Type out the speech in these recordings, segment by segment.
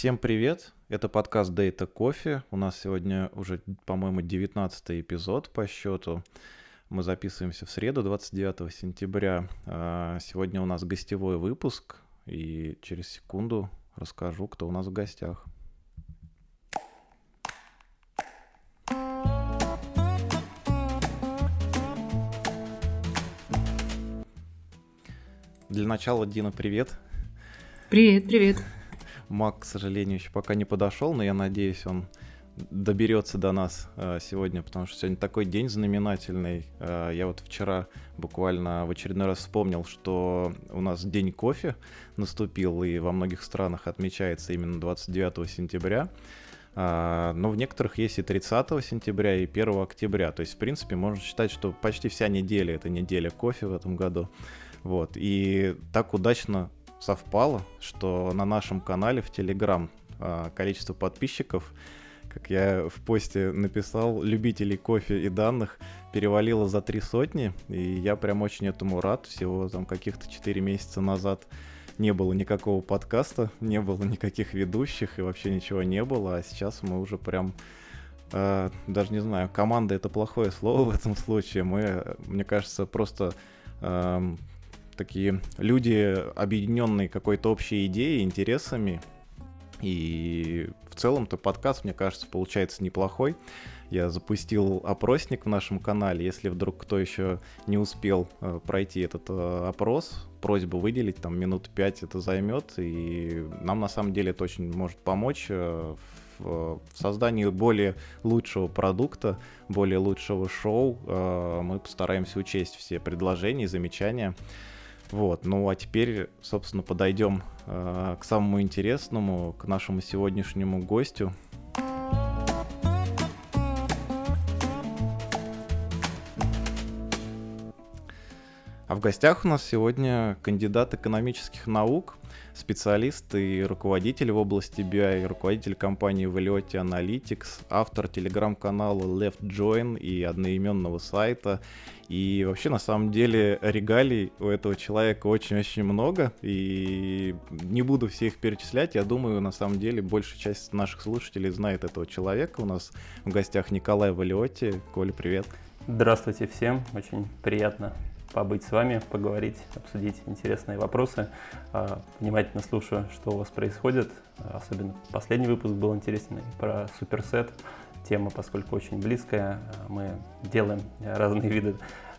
Всем привет! Это подкаст Data Coffee. У нас сегодня уже, по-моему, 19 эпизод по счету. Мы записываемся в среду, 29 сентября. А, сегодня у нас гостевой выпуск, и через секунду расскажу, кто у нас в гостях. Для начала, Дина, привет. Привет, привет. Мак, к сожалению, еще пока не подошел, но я надеюсь, он доберется до нас э, сегодня, потому что сегодня такой день знаменательный. Э, я вот вчера буквально в очередной раз вспомнил, что у нас день кофе наступил, и во многих странах отмечается именно 29 сентября. Uh, но в некоторых есть и 30 сентября, и 1 октября. То есть, в принципе, можно считать, что почти вся неделя — это неделя кофе в этом году. Вот. И так удачно совпало, что на нашем канале в Телеграм количество подписчиков как я в посте написал, любителей кофе и данных перевалило за три сотни, и я прям очень этому рад. Всего там каких-то четыре месяца назад не было никакого подкаста, не было никаких ведущих и вообще ничего не было, а сейчас мы уже прям э, даже не знаю, команда это плохое слово в этом случае. Мы, мне кажется, просто такие люди, объединенные какой-то общей идеей, интересами, и в целом-то подкаст, мне кажется, получается неплохой. Я запустил опросник в нашем канале. Если вдруг кто еще не успел э, пройти этот э, опрос, просьба выделить там минут пять это займет. И нам на самом деле это очень может помочь э, в, в создании более лучшего продукта, более лучшего шоу. Мы постараемся учесть все предложения и замечания. Вот, ну а теперь, собственно, подойдем э, к самому интересному, к нашему сегодняшнему гостю. А в гостях у нас сегодня кандидат экономических наук, специалист и руководитель в области BI, руководитель компании Valiotti Analytics, автор телеграм-канала Left Join и одноименного сайта. И вообще, на самом деле, регалий у этого человека очень-очень много, и не буду все их перечислять. Я думаю, на самом деле, большая часть наших слушателей знает этого человека. У нас в гостях Николай Валиотти. Коля, привет. Здравствуйте всем, очень приятно побыть с вами, поговорить, обсудить интересные вопросы. А, внимательно слушаю, что у вас происходит. Особенно последний выпуск был интересный про суперсет. Тема, поскольку очень близкая, а, мы делаем разные виды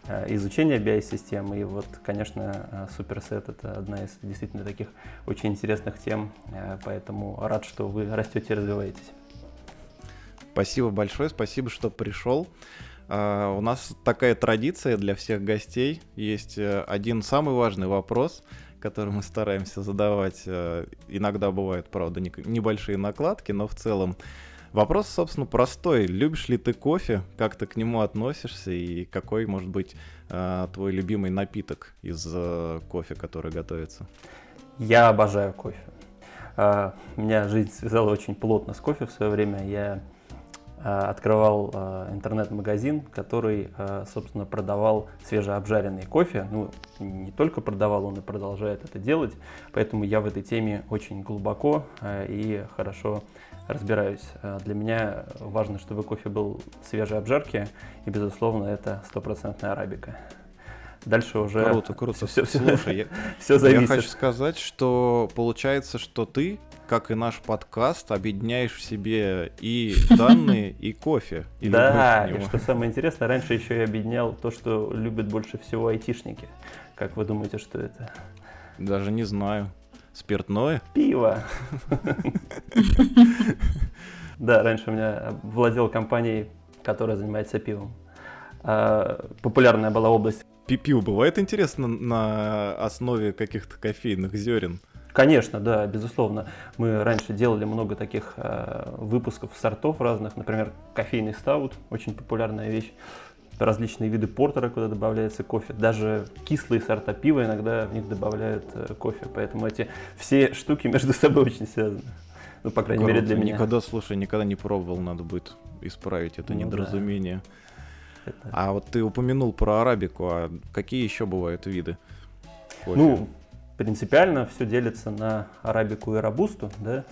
а, изучения BI-систем. И вот, конечно, суперсет — это одна из действительно таких очень интересных тем. Поэтому рад, что вы растете и развиваетесь. Спасибо большое, спасибо, что пришел. Uh, у нас такая традиция для всех гостей. Есть uh, один самый важный вопрос, который мы стараемся задавать. Uh, иногда бывают, правда, не, небольшие накладки, но в целом вопрос, собственно, простой. Любишь ли ты кофе? Как ты к нему относишься? И какой, может быть, твой любимый напиток из кофе, который готовится? Я обожаю кофе. Меня жизнь связала очень плотно с кофе в свое время. Я Э, открывал э, интернет-магазин, который, э, собственно, продавал свежеобжаренный кофе. Ну, не только продавал, он и продолжает это делать. Поэтому я в этой теме очень глубоко и хорошо разбираюсь. Для меня важно, чтобы кофе был свежей обжарки, и, безусловно, это стопроцентная арабика. Дальше уже... Круто, круто. Все, все, Слушай, я, все зависит. я хочу сказать, что получается, что ты как и наш подкаст, объединяешь в себе и данные, и кофе. И да, и что самое интересное, раньше еще и объединял то, что любят больше всего айтишники. Как вы думаете, что это? Даже не знаю. Спиртное? Пиво. Да, раньше у меня владел компанией, которая занимается пивом. А, популярная была область. Пиво бывает интересно на основе каких-то кофейных зерен? Конечно, да, безусловно. Мы раньше делали много таких э, выпусков сортов разных, например, кофейный стаут, очень популярная вещь, различные виды портера, куда добавляется кофе, даже кислые сорта пива иногда в них добавляют э, кофе, поэтому эти все штуки между собой очень связаны. Ну, по крайней Круто. мере, для меня. Никогда, слушай, никогда не пробовал, надо будет исправить это ну, недоразумение. Да. Это... А вот ты упомянул про арабику, а какие еще бывают виды? Кофе? Ну, принципиально все делится на арабику и робусту, да,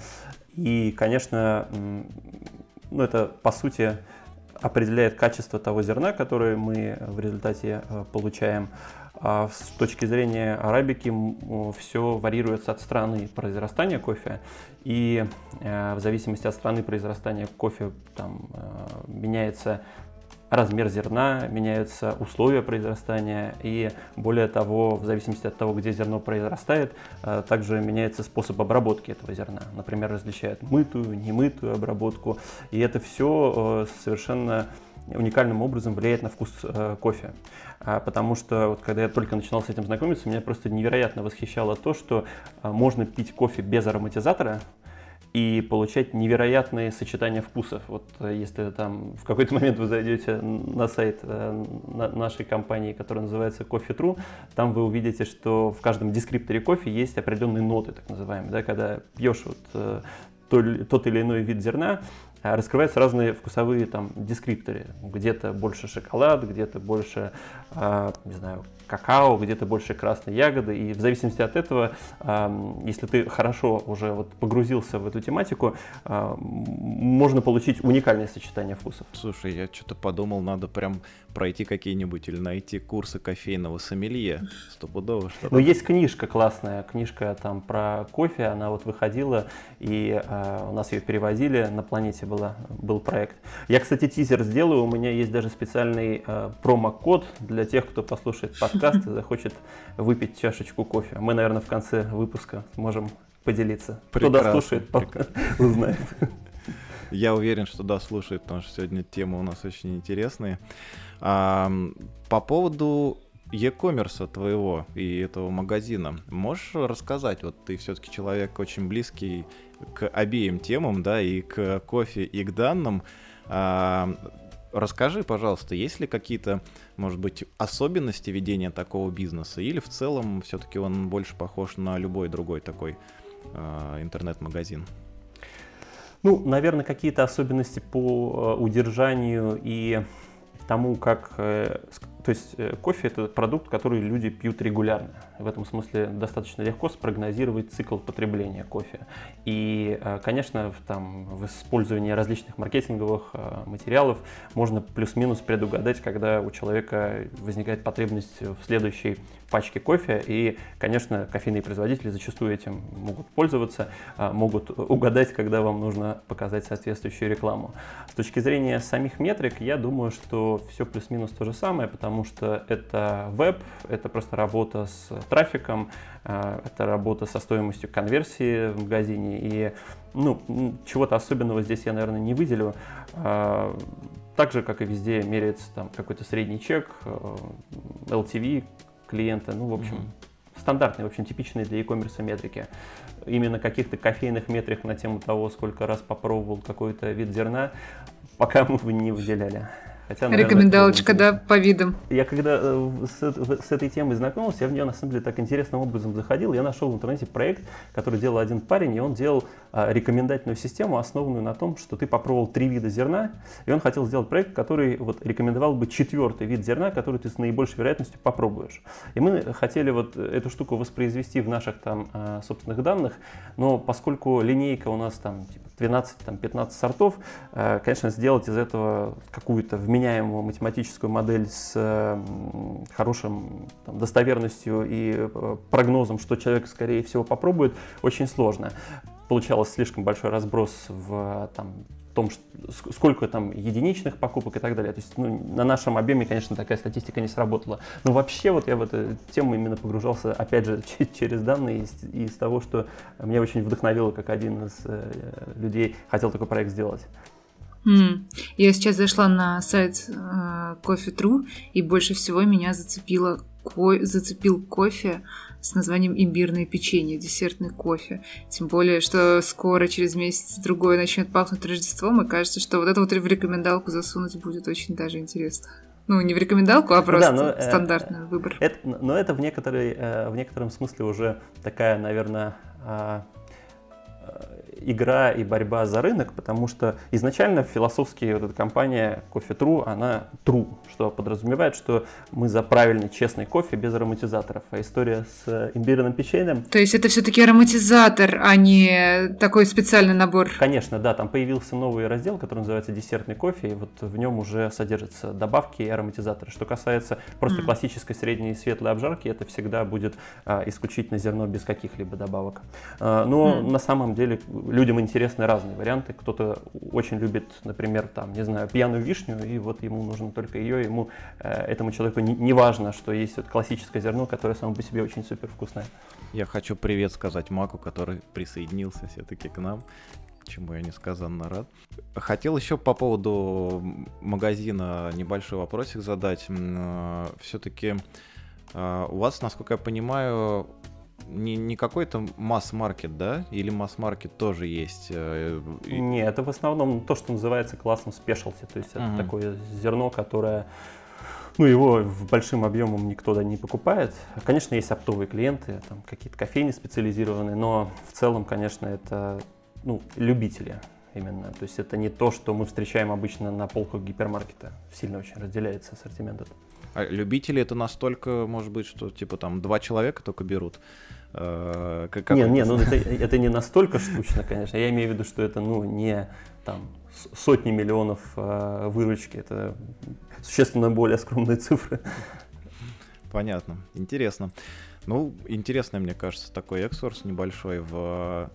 И, конечно, ну, это по сути определяет качество того зерна, которое мы в результате э, получаем. А с точки зрения арабики все варьируется от страны произрастания кофе. И э, в зависимости от страны произрастания кофе там, э, меняется размер зерна, меняются условия произрастания, и более того, в зависимости от того, где зерно произрастает, э, также меняется способ обработки этого зерна. Например, различают мытую, немытую обработку, и это все э, совершенно уникальным образом влияет на вкус э, кофе. А, потому что вот, когда я только начинал с этим знакомиться, меня просто невероятно восхищало то, что можно пить кофе без ароматизатора, и получать невероятные сочетания вкусов. Вот э, если там в какой-то момент вы зайдете на сайт э, нашей компании, которая называется Coffee True, там вы увидите, что в каждом дескрипторе кофе есть определенные ноты, так называемые. Да, когда пьешь вот э, тот или иной вид зерна, раскрываются разные вкусовые там дескрипторы. Где-то больше шоколад, где-то больше, не знаю, какао, где-то больше красной ягоды. И в зависимости от этого, если ты хорошо уже вот погрузился в эту тематику, можно получить уникальное сочетание вкусов. Слушай, я что-то подумал, надо прям пройти какие-нибудь или найти курсы кофейного сомелье. Стопудово что-то. Ну, есть книжка классная, книжка там про кофе, она вот выходила, и у нас ее переводили, на планете была, был проект. Я, кстати, тизер сделаю, у меня есть даже специальный э, промокод для тех, кто послушает подкаст и захочет выпить чашечку кофе. Мы, наверное, в конце выпуска сможем поделиться. Прекрасно. Кто дослушает, узнает. Я уверен, что да, слушает, потому что сегодня темы у нас очень интересные. По поводу e-commerce твоего и этого магазина, можешь рассказать, вот ты все-таки человек очень близкий к обеим темам, да, и к кофе, и к данным. А, Расскажи, пожалуйста, есть ли какие-то, может быть, особенности ведения такого бизнеса, или в целом все-таки он больше похож на любой другой такой э, интернет-магазин? Ну, наверное, какие-то особенности по э, удержанию и тому, как э, то есть э, кофе это продукт, который люди пьют регулярно. В этом смысле достаточно легко спрогнозировать цикл потребления кофе. И, э, конечно, в, там, в использовании различных маркетинговых э, материалов можно плюс-минус предугадать, когда у человека возникает потребность в следующей пачке кофе. И, конечно, кофейные производители зачастую этим могут пользоваться, могут угадать, когда вам нужно показать соответствующую рекламу. С точки зрения самих метрик, я думаю, что все плюс-минус то же самое, потому что это веб, это просто работа с трафиком, э, это работа со стоимостью конверсии в магазине. И ну, чего-то особенного здесь я, наверное, не выделю. Э, так же, как и везде, меряется там какой-то средний чек, LTV э, клиента, ну, в общем, mm-hmm. стандартные, в общем, типичные для e-commerce метрики. Именно каких-то кофейных метрик на тему того, сколько раз попробовал какой-то вид зерна, пока мы не выделяли. Хотя, наверное, Рекомендалочка, да, по видам. Я когда э, с, с этой темой знакомился, я в нее на самом деле так интересным образом заходил. Я нашел в интернете проект, который делал один парень, и он делал а, рекомендательную систему, основанную на том, что ты попробовал три вида зерна, и он хотел сделать проект, который вот рекомендовал бы четвертый вид зерна, который ты с наибольшей вероятностью попробуешь. И мы хотели вот эту штуку воспроизвести в наших там а, собственных данных, но поскольку линейка у нас там типа 12-15 сортов, а, конечно, сделать из этого какую-то вменяемую математическую модель с хорошим там, достоверностью и э, прогнозом, что человек, скорее всего, попробует, очень сложно. Получалось слишком большой разброс в там, том, что, сколько там единичных покупок и так далее. То есть ну, на нашем объеме, конечно, такая статистика не сработала. Но вообще вот я в эту тему именно погружался, опять же, через данные из, из того, что меня очень вдохновило, как один из э, людей хотел такой проект сделать. Я сейчас зашла на сайт э, Coffee True, и больше всего меня зацепило, ко- зацепил кофе с названием имбирное печенье, десертный кофе. Тем более, что скоро, через месяц-другой, начнет пахнуть Рождеством, и кажется, что вот это вот в рекомендалку засунуть будет очень даже интересно. Ну, не в рекомендалку, а просто да, но, э, стандартный э, выбор. Это, но это в, некоторой, э, в некотором смысле уже такая, наверное, э, игра и борьба за рынок, потому что изначально философски вот эта компания Coffee True, она true, что подразумевает, что мы за правильный, честный кофе без ароматизаторов. А история с имбирным печеньем... То есть это все-таки ароматизатор, а не такой специальный набор? Конечно, да, там появился новый раздел, который называется десертный кофе, и вот в нем уже содержатся добавки и ароматизаторы. Что касается просто mm. классической средней светлой обжарки, это всегда будет а, исключительно зерно без каких-либо добавок. А, но mm. на самом деле людям интересны разные варианты. Кто-то очень любит, например, там, не знаю, пьяную вишню, и вот ему нужно только ее, ему, э, этому человеку не, не важно, что есть вот классическое зерно, которое само по себе очень супер вкусное. Я хочу привет сказать Маку, который присоединился все-таки к нам чему я несказанно рад. Хотел еще по поводу магазина небольшой вопросик задать. Э, Все-таки э, у вас, насколько я понимаю, не, не какой-то масс-маркет, да? Или масс-маркет тоже есть? Э, Нет, это в основном то, что называется классом спешалти. То есть это uh-huh. такое зерно, которое ну, его в большим объемом никто да не покупает. Конечно, есть оптовые клиенты, там какие-то кофейни специализированные, но в целом, конечно, это ну, любители именно. То есть это не то, что мы встречаем обычно на полках гипермаркета. Сильно очень разделяется ассортимент. А любители это настолько, может быть, что типа там два человека только берут. Э, как, не, не, ну это, это не настолько штучно, конечно. Я имею в виду, что это ну не там сотни миллионов э, выручки, это существенно более скромные цифры. Понятно, интересно. Ну, интересно, мне кажется, такой эксорс небольшой в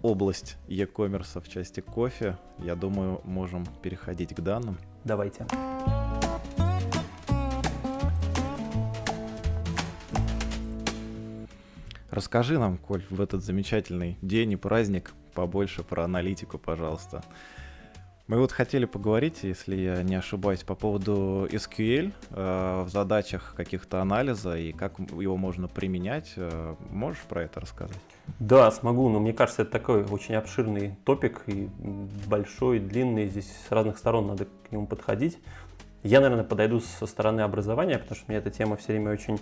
область e-commerce в части кофе. Я думаю, можем переходить к данным. Давайте. Расскажи нам, Коль, в этот замечательный день и праздник побольше про аналитику, пожалуйста. Мы вот хотели поговорить, если я не ошибаюсь, по поводу SQL э, в задачах каких-то анализа и как его можно применять. Э, можешь про это рассказать? Да, смогу, но мне кажется, это такой очень обширный топик и большой, длинный. Здесь с разных сторон надо к нему подходить. Я, наверное, подойду со стороны образования, потому что мне эта тема все время очень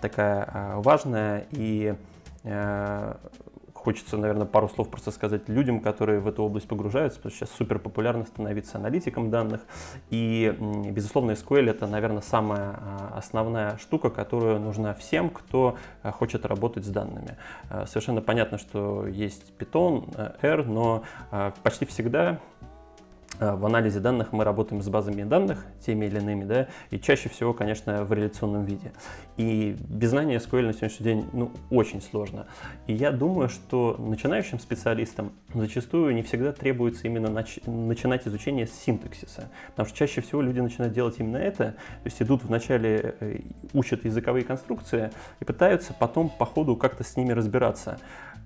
такая а, важная. И э, Хочется, наверное, пару слов просто сказать людям, которые в эту область погружаются, потому что сейчас супер популярно становиться аналитиком данных. И, безусловно, SQL это, наверное, самая а, основная штука, которая нужна всем, кто а, хочет работать с данными. А, совершенно понятно, что есть Python, R, но почти всегда Э, в анализе данных мы работаем с базами данных, теми или иными, да, и чаще всего, конечно, в реляционном виде. И без знания SQL на сегодняшний день, ну, очень сложно. И я думаю, что начинающим специалистам зачастую не всегда требуется именно нач- начинать изучение с синтаксиса, потому что чаще всего люди начинают делать именно это, то есть идут вначале, э, учат языковые конструкции и пытаются потом по ходу как-то с ними разбираться.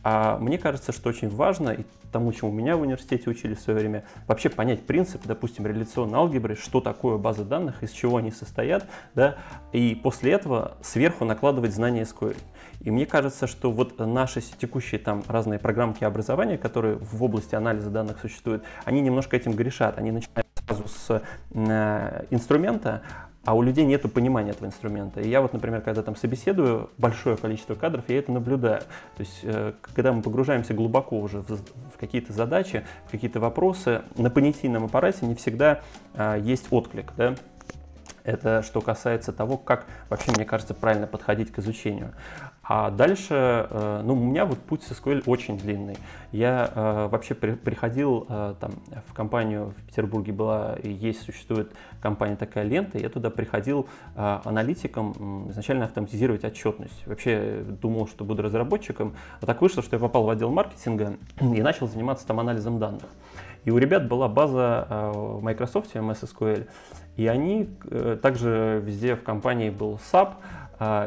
А мне кажется, что очень важно, и тому, чему меня в университете учили в свое время, вообще понять принцип, допустим, реляционной алгебры, что такое база данных, из чего они состоят, да, и после этого сверху накладывать знания SQL. И мне кажется, что вот наши текущие там разные программки образования, которые в области анализа данных существуют, они немножко этим грешат. Они начинают сразу с э, инструмента, а у людей нет понимания этого инструмента. И я вот, например, когда там собеседую большое количество кадров, я это наблюдаю. То есть, э, когда мы погружаемся глубоко уже в, какие-то задачи, в какие-то вопросы, на понятийном аппарате не всегда а, есть отклик, да, это что касается того, как вообще, мне кажется, правильно подходить к изучению. А дальше, э, ну, у меня вот путь с SQL очень длинный. Я э, вообще при, приходил э, там в компанию в Петербурге была и есть существует компания такая лента, я туда приходил аналитиком изначально автоматизировать отчетность. Вообще думал, что буду разработчиком, а так вышло, что я попал в отдел маркетинга и начал заниматься там анализом данных. И у ребят была база в Microsoft MS SQL, и они также везде в компании был SAP,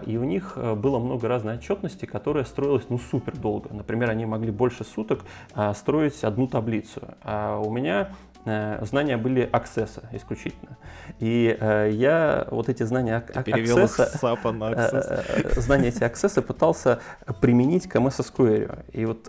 и у них э, было много разной отчетности, которая строилась ну супер долго. Например, они могли больше суток а, строить одну таблицу. А у меня э, знания были аксесса исключительно. И э, я вот эти знания аксесса, знания эти аксесса пытался применить к MS SQL. И вот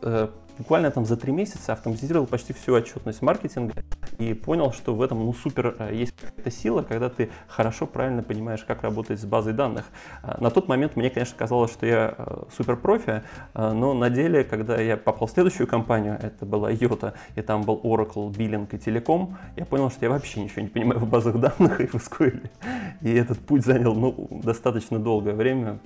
буквально там за три месяца автоматизировал почти всю отчетность маркетинга и понял, что в этом ну, супер э, есть какая-то сила, когда ты хорошо, правильно понимаешь, как работать с базой данных. А, на тот момент мне, конечно, казалось, что я э, супер профи, э, но на деле, когда я попал в следующую компанию, это была Йота, и там был Oracle, Billing и Telecom, я понял, что я вообще ничего не понимаю в базах данных и в SQL. И этот путь занял ну, достаточно долгое время,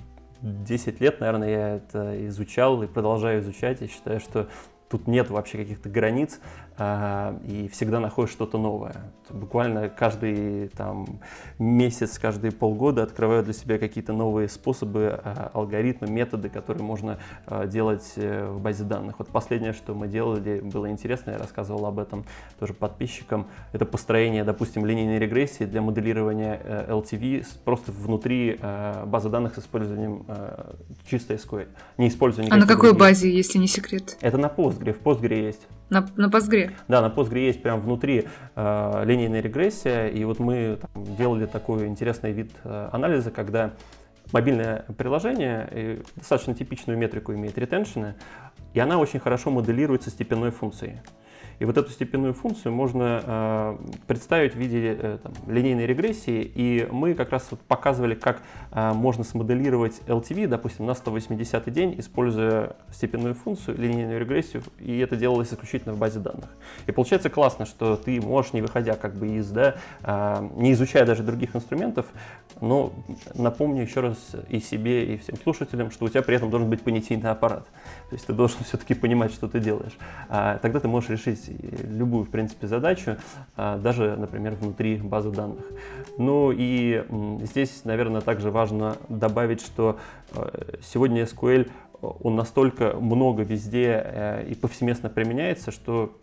10 лет, наверное, я это изучал и продолжаю изучать. Я считаю, что тут нет вообще каких-то границ. А, и всегда находишь что-то новое. Буквально каждый там, месяц, каждые полгода открываю для себя какие-то новые способы, а, алгоритмы, методы, которые можно а, делать э, в базе данных. Вот последнее, что мы делали, было интересно, я рассказывал об этом тоже подписчикам, это построение, допустим, линейной регрессии для моделирования э, LTV просто внутри базы данных с использованием чистой SQL. Не используя А на какой других. базе, если не секрет? Это на Postgre, в Postgre есть. На, на Postgre? Да, на Postgre есть прям внутри э, линейная регрессия, и вот мы там, делали такой интересный вид э, анализа, когда мобильное приложение э, достаточно типичную метрику имеет ретеншены, и она очень хорошо моделируется степенной функцией. И вот эту степенную функцию можно э, представить в виде э, там, линейной регрессии. И мы как раз вот показывали, как э, можно смоделировать LTV, допустим, на 180 день, используя степенную функцию, линейную регрессию. И это делалось исключительно в базе данных. И получается классно, что ты можешь, не выходя как бы из, да, не изучая даже других инструментов, но напомню еще раз и себе, и всем слушателям, что у тебя при этом должен быть понятийный аппарат. То есть ты должен все-таки понимать, что ты делаешь. А, тогда ты можешь решить любую, в принципе, задачу, а, даже, например, внутри базы данных. Ну и здесь, наверное, также важно добавить, что а, сегодня SQL он настолько много везде э, и повсеместно применяется, что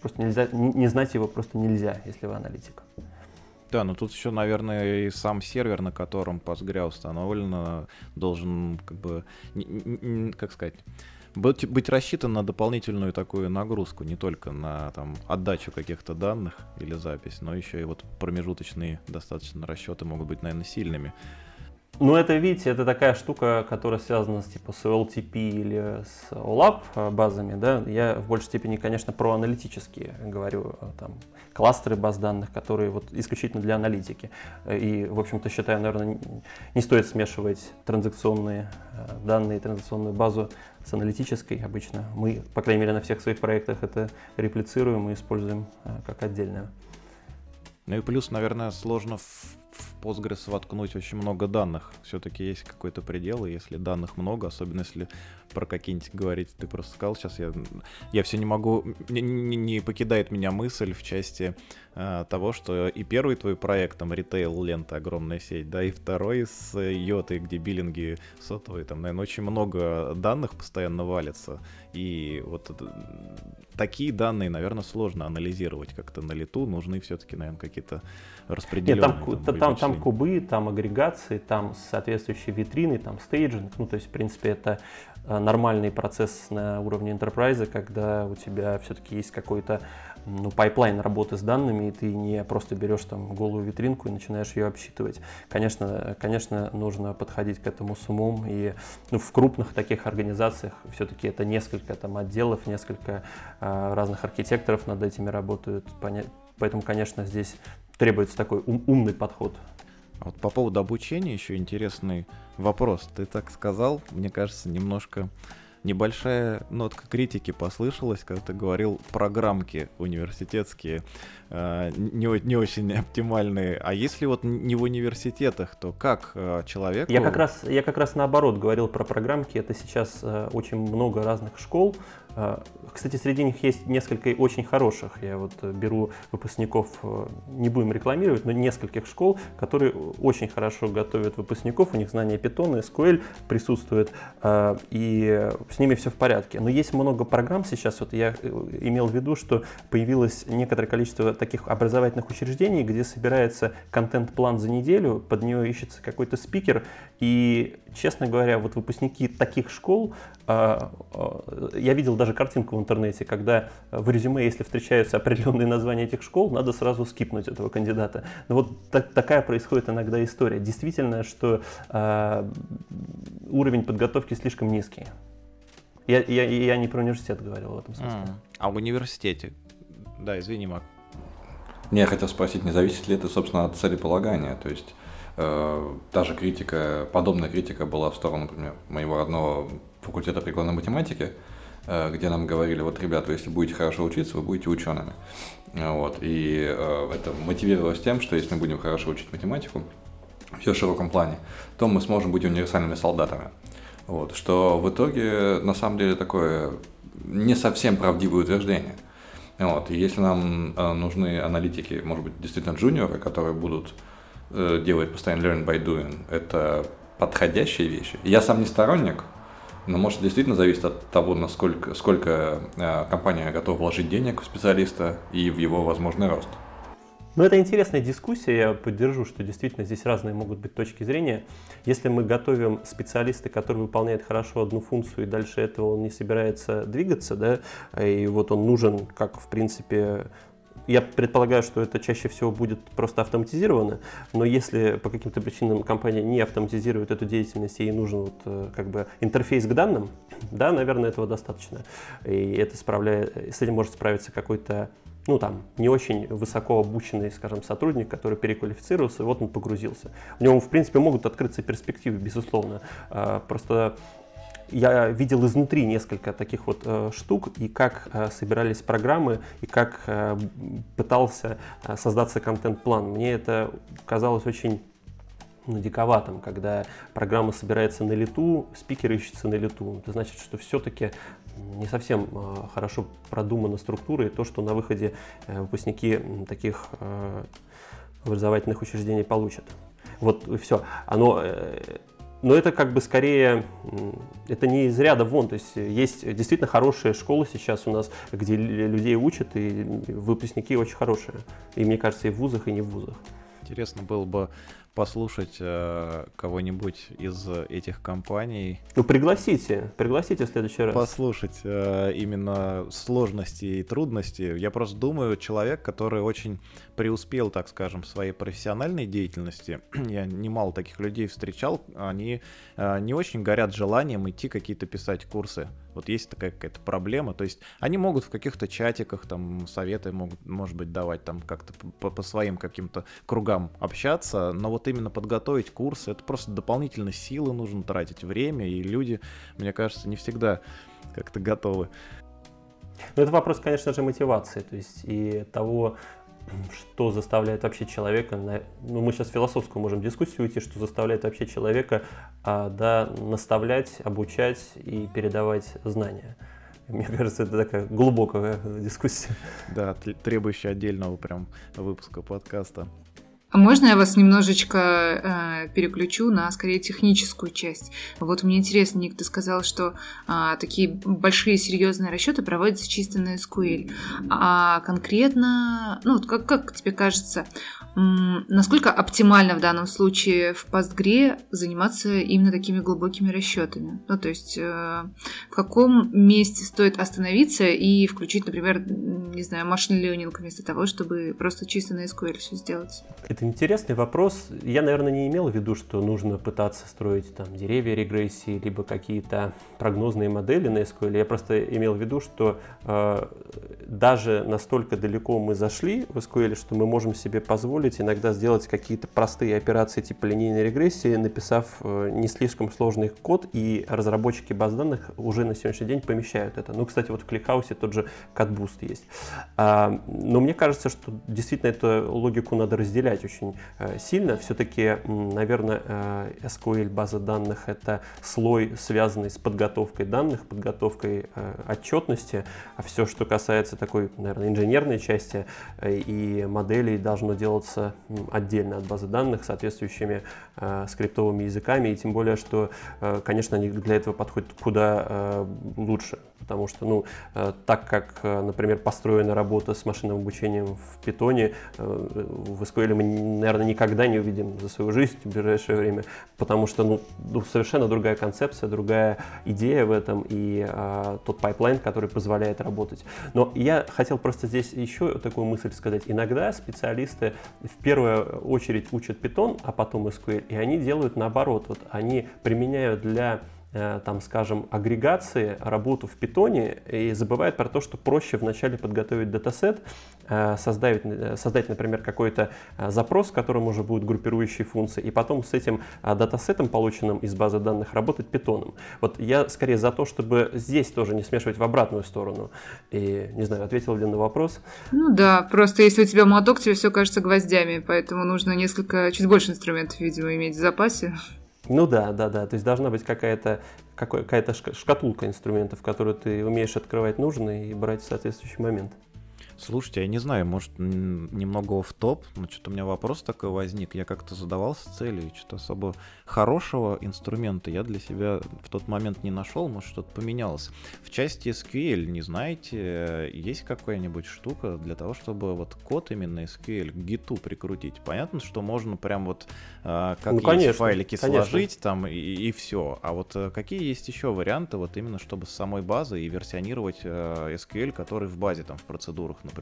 просто нельзя, не знать его просто нельзя, если вы аналитик. Да, но тут еще, наверное, и сам сервер, на котором Postgre установлен, должен, как бы, как сказать, быть, быть рассчитан на дополнительную такую нагрузку, не только на там, отдачу каких-то данных или запись, но еще и вот промежуточные достаточно расчеты могут быть, наверное, сильными. Ну, это, видите, это такая штука, которая связана с, типа, с OLTP или с OLAP э, базами, да. Я в большей степени, конечно, про аналитические говорю, э, там, кластеры баз данных, которые вот исключительно для аналитики. И, в общем-то, считаю, наверное, не стоит смешивать транзакционные э, данные, транзакционную базу с аналитической. Обычно мы, по крайней мере, на всех своих проектах это реплицируем и используем как отдельную. Ну и плюс, наверное, сложно в в Postgres воткнуть очень много данных. Все-таки есть какой-то предел, и если данных много, особенно если про какие-нибудь говорить, ты просто сказал, сейчас я, я все не могу, не, не, не покидает меня мысль в части э, того, что и первый твой проект, там, ритейл лента, огромная сеть, да, и второй с йотой, где биллинги сотовые, там, наверное, очень много данных постоянно валится, и вот такие данные, наверное, сложно анализировать как-то на лету, нужны все-таки, наверное, какие-то распределенные. Нет, там, там, там кубы, там агрегации, там соответствующие витрины, там стейджинг. Ну, то есть, в принципе, это э, нормальный процесс на уровне enterprise, когда у тебя все-таки есть какой-то ну, pipeline работы с данными, и ты не просто берешь там голую витринку и начинаешь ее обсчитывать. Конечно, конечно, нужно подходить к этому с умом, и ну, в крупных таких организациях все-таки это несколько там отделов, несколько э, разных архитекторов над этим работают, поэтому, конечно, здесь требуется такой ум, умный подход. А вот по поводу обучения еще интересный вопрос. Ты так сказал, мне кажется, немножко небольшая нотка критики послышалась, когда ты говорил программки университетские э, не, не очень оптимальные. А если вот не в университетах, то как э, человек? Я как раз я как раз наоборот говорил про программки. Это сейчас э, очень много разных школ, кстати, среди них есть несколько очень хороших. Я вот э, беру выпускников, э, не будем рекламировать, но нескольких школ, которые очень хорошо готовят выпускников. У них знания Python, SQL присутствует, а, и с ними все в порядке. Но есть много программ сейчас. Вот я э, имел в виду, что появилось некоторое количество таких образовательных учреждений, где собирается контент-план за неделю, под нее ищется какой-то спикер, и, честно говоря, вот выпускники таких школ, а, я видел даже картинку в интернете, когда в резюме, если встречаются определенные названия этих школ, надо сразу скипнуть этого кандидата. Но вот так, такая происходит иногда история. Действительно, что э, уровень подготовки слишком низкий. Я, я, я не про университет говорил в этом смысле. А, а в университете? Да, извини, Мак. Я хотел спросить, не зависит ли это, собственно, от целеполагания? То есть э, та же критика, подобная критика была в сторону, например, моего родного факультета прикладной математики, э, где нам говорили, вот, ребята, если будете хорошо учиться, вы будете учеными. Вот, и э, это мотивировалось тем, что если мы будем хорошо учить математику, в ее широком плане, то мы сможем быть универсальными солдатами. Вот, что в итоге, на самом деле, такое не совсем правдивое утверждение. Вот, и если нам э, нужны аналитики, может быть, действительно джуниоры, которые будут делать постоянно learn by doing, это подходящие вещи. Я сам не сторонник, но может действительно зависит от того, насколько сколько э, компания готова вложить денег в специалиста и в его возможный рост. Ну, это интересная дискуссия, я поддержу, что действительно здесь разные могут быть точки зрения. Если мы готовим специалиста, который выполняет хорошо одну функцию, и дальше этого он не собирается двигаться, да, и вот он нужен, как, в принципе, я предполагаю, что это чаще всего будет просто автоматизировано, но если по каким-то причинам компания не автоматизирует эту деятельность, ей нужен вот, э, как бы интерфейс к данным, да, наверное, этого достаточно. И это справляет, с этим может справиться какой-то ну там, не очень высоко обученный, скажем, сотрудник, который переквалифицировался, и вот он погрузился. У него, в принципе, могут открыться перспективы, безусловно. А, просто я видел изнутри несколько таких вот э, штук, и как э, собирались программы, и как э, пытался э, создаться контент-план. Мне это казалось очень ну, диковатым, когда программа собирается на лету, спикер ищется на лету. Это значит, что все-таки не совсем а, хорошо продумана структура и то, что на выходе э, выпускники таких э, образовательных учреждений получат. Вот все. Оно э, но это как бы скорее, это не из ряда вон, то есть есть действительно хорошие школы сейчас у нас, где людей учат, и выпускники очень хорошие. И мне кажется, и в вузах, и не в вузах. Интересно было бы послушать э, кого-нибудь из этих компаний. Ну, пригласите, пригласите в следующий раз. Послушать э, именно сложности и трудности. Я просто думаю, человек, который очень преуспел, так скажем, в своей профессиональной деятельности, я немало таких людей встречал, они э, не очень горят желанием идти какие-то писать курсы. Вот есть такая какая-то проблема. То есть они могут в каких-то чатиках там советы могут, может быть, давать там как-то по, по своим каким-то кругам общаться, но вот именно подготовить курсы, это просто дополнительно силы нужно тратить, время, и люди, мне кажется, не всегда как-то готовы. Ну, это вопрос, конечно же, мотивации, то есть и того, что заставляет вообще человека, ну мы сейчас философскую можем дискуссию уйти, что заставляет вообще человека а, да, наставлять, обучать и передавать знания. Мне кажется, это такая глубокая дискуссия. Да, требующая отдельного прям выпуска подкаста. А можно я вас немножечко э, переключу на скорее техническую часть? Вот мне интересно, Ник, ты сказал, что э, такие большие серьезные расчеты проводятся чисто на SQL. А конкретно, ну, как, как тебе кажется, насколько оптимально в данном случае в Postgre заниматься именно такими глубокими расчетами? Ну, то есть э, в каком месте стоит остановиться и включить, например, не знаю, машин learning вместо того, чтобы просто чисто на SQL все сделать? Это интересный вопрос. Я, наверное, не имел в виду, что нужно пытаться строить там деревья регрессии, либо какие-то прогнозные модели на SQL. Я просто имел в виду, что э, даже настолько далеко мы зашли в SQL, что мы можем себе позволить иногда сделать какие-то простые операции типа линейной регрессии, написав э, не слишком сложный код, и разработчики баз данных уже на сегодняшний день помещают это. Ну, кстати, вот в ClickHouse тот же CatBoost есть. А, но мне кажется, что действительно эту логику надо разделять очень э, сильно. Все-таки, наверное, э, SQL база данных это слой, связанный с подготовкой данных, подготовкой отчетности, а все, что касается такой, наверное, инженерной части и моделей, должно делаться отдельно от базы данных соответствующими скриптовыми языками, и тем более, что, конечно, они для этого подходят куда лучше потому что, ну, э, так как, э, например, построена работа с машинным обучением в питоне, э, в SQL мы, наверное, никогда не увидим за свою жизнь в ближайшее время, потому что, ну, ну совершенно другая концепция, другая идея в этом и а, тот pipeline, который позволяет работать. Но я хотел просто здесь еще такую мысль сказать. Иногда специалисты в первую очередь учат питон, а потом SQL, и они делают наоборот. Вот они применяют для там, скажем, агрегации, работу в питоне и забывает про то, что проще вначале подготовить датасет, э, создать, э, создать например, какой-то запрос, в котором уже будут группирующие функции, и потом с этим датасетом, полученным из базы данных, работать питоном. Вот я скорее за то, чтобы здесь тоже не смешивать в обратную сторону. И, не знаю, ответил ли на вопрос? Ну да, просто если у тебя моток, тебе все кажется гвоздями, поэтому нужно несколько, чуть больше инструментов, видимо, иметь в запасе. Ну да, да, да. То есть должна быть какая-то какая-то шкатулка инструментов, которую ты умеешь открывать нужно и брать в соответствующий момент. Слушайте, я не знаю, может, немного в топ но что-то у меня вопрос такой возник. Я как-то задавался целью, что-то особо хорошего инструмента я для себя в тот момент не нашел, может, что-то поменялось. В части SQL, не знаете, есть какая-нибудь штука для того, чтобы вот код именно SQL к гиту прикрутить? Понятно, что можно прям вот а, как ну, конечно, есть файлики конечно. сложить там и, и все. А вот э, какие есть еще варианты вот именно, чтобы с самой базы и версионировать э, SQL, который в базе там в процедурах например,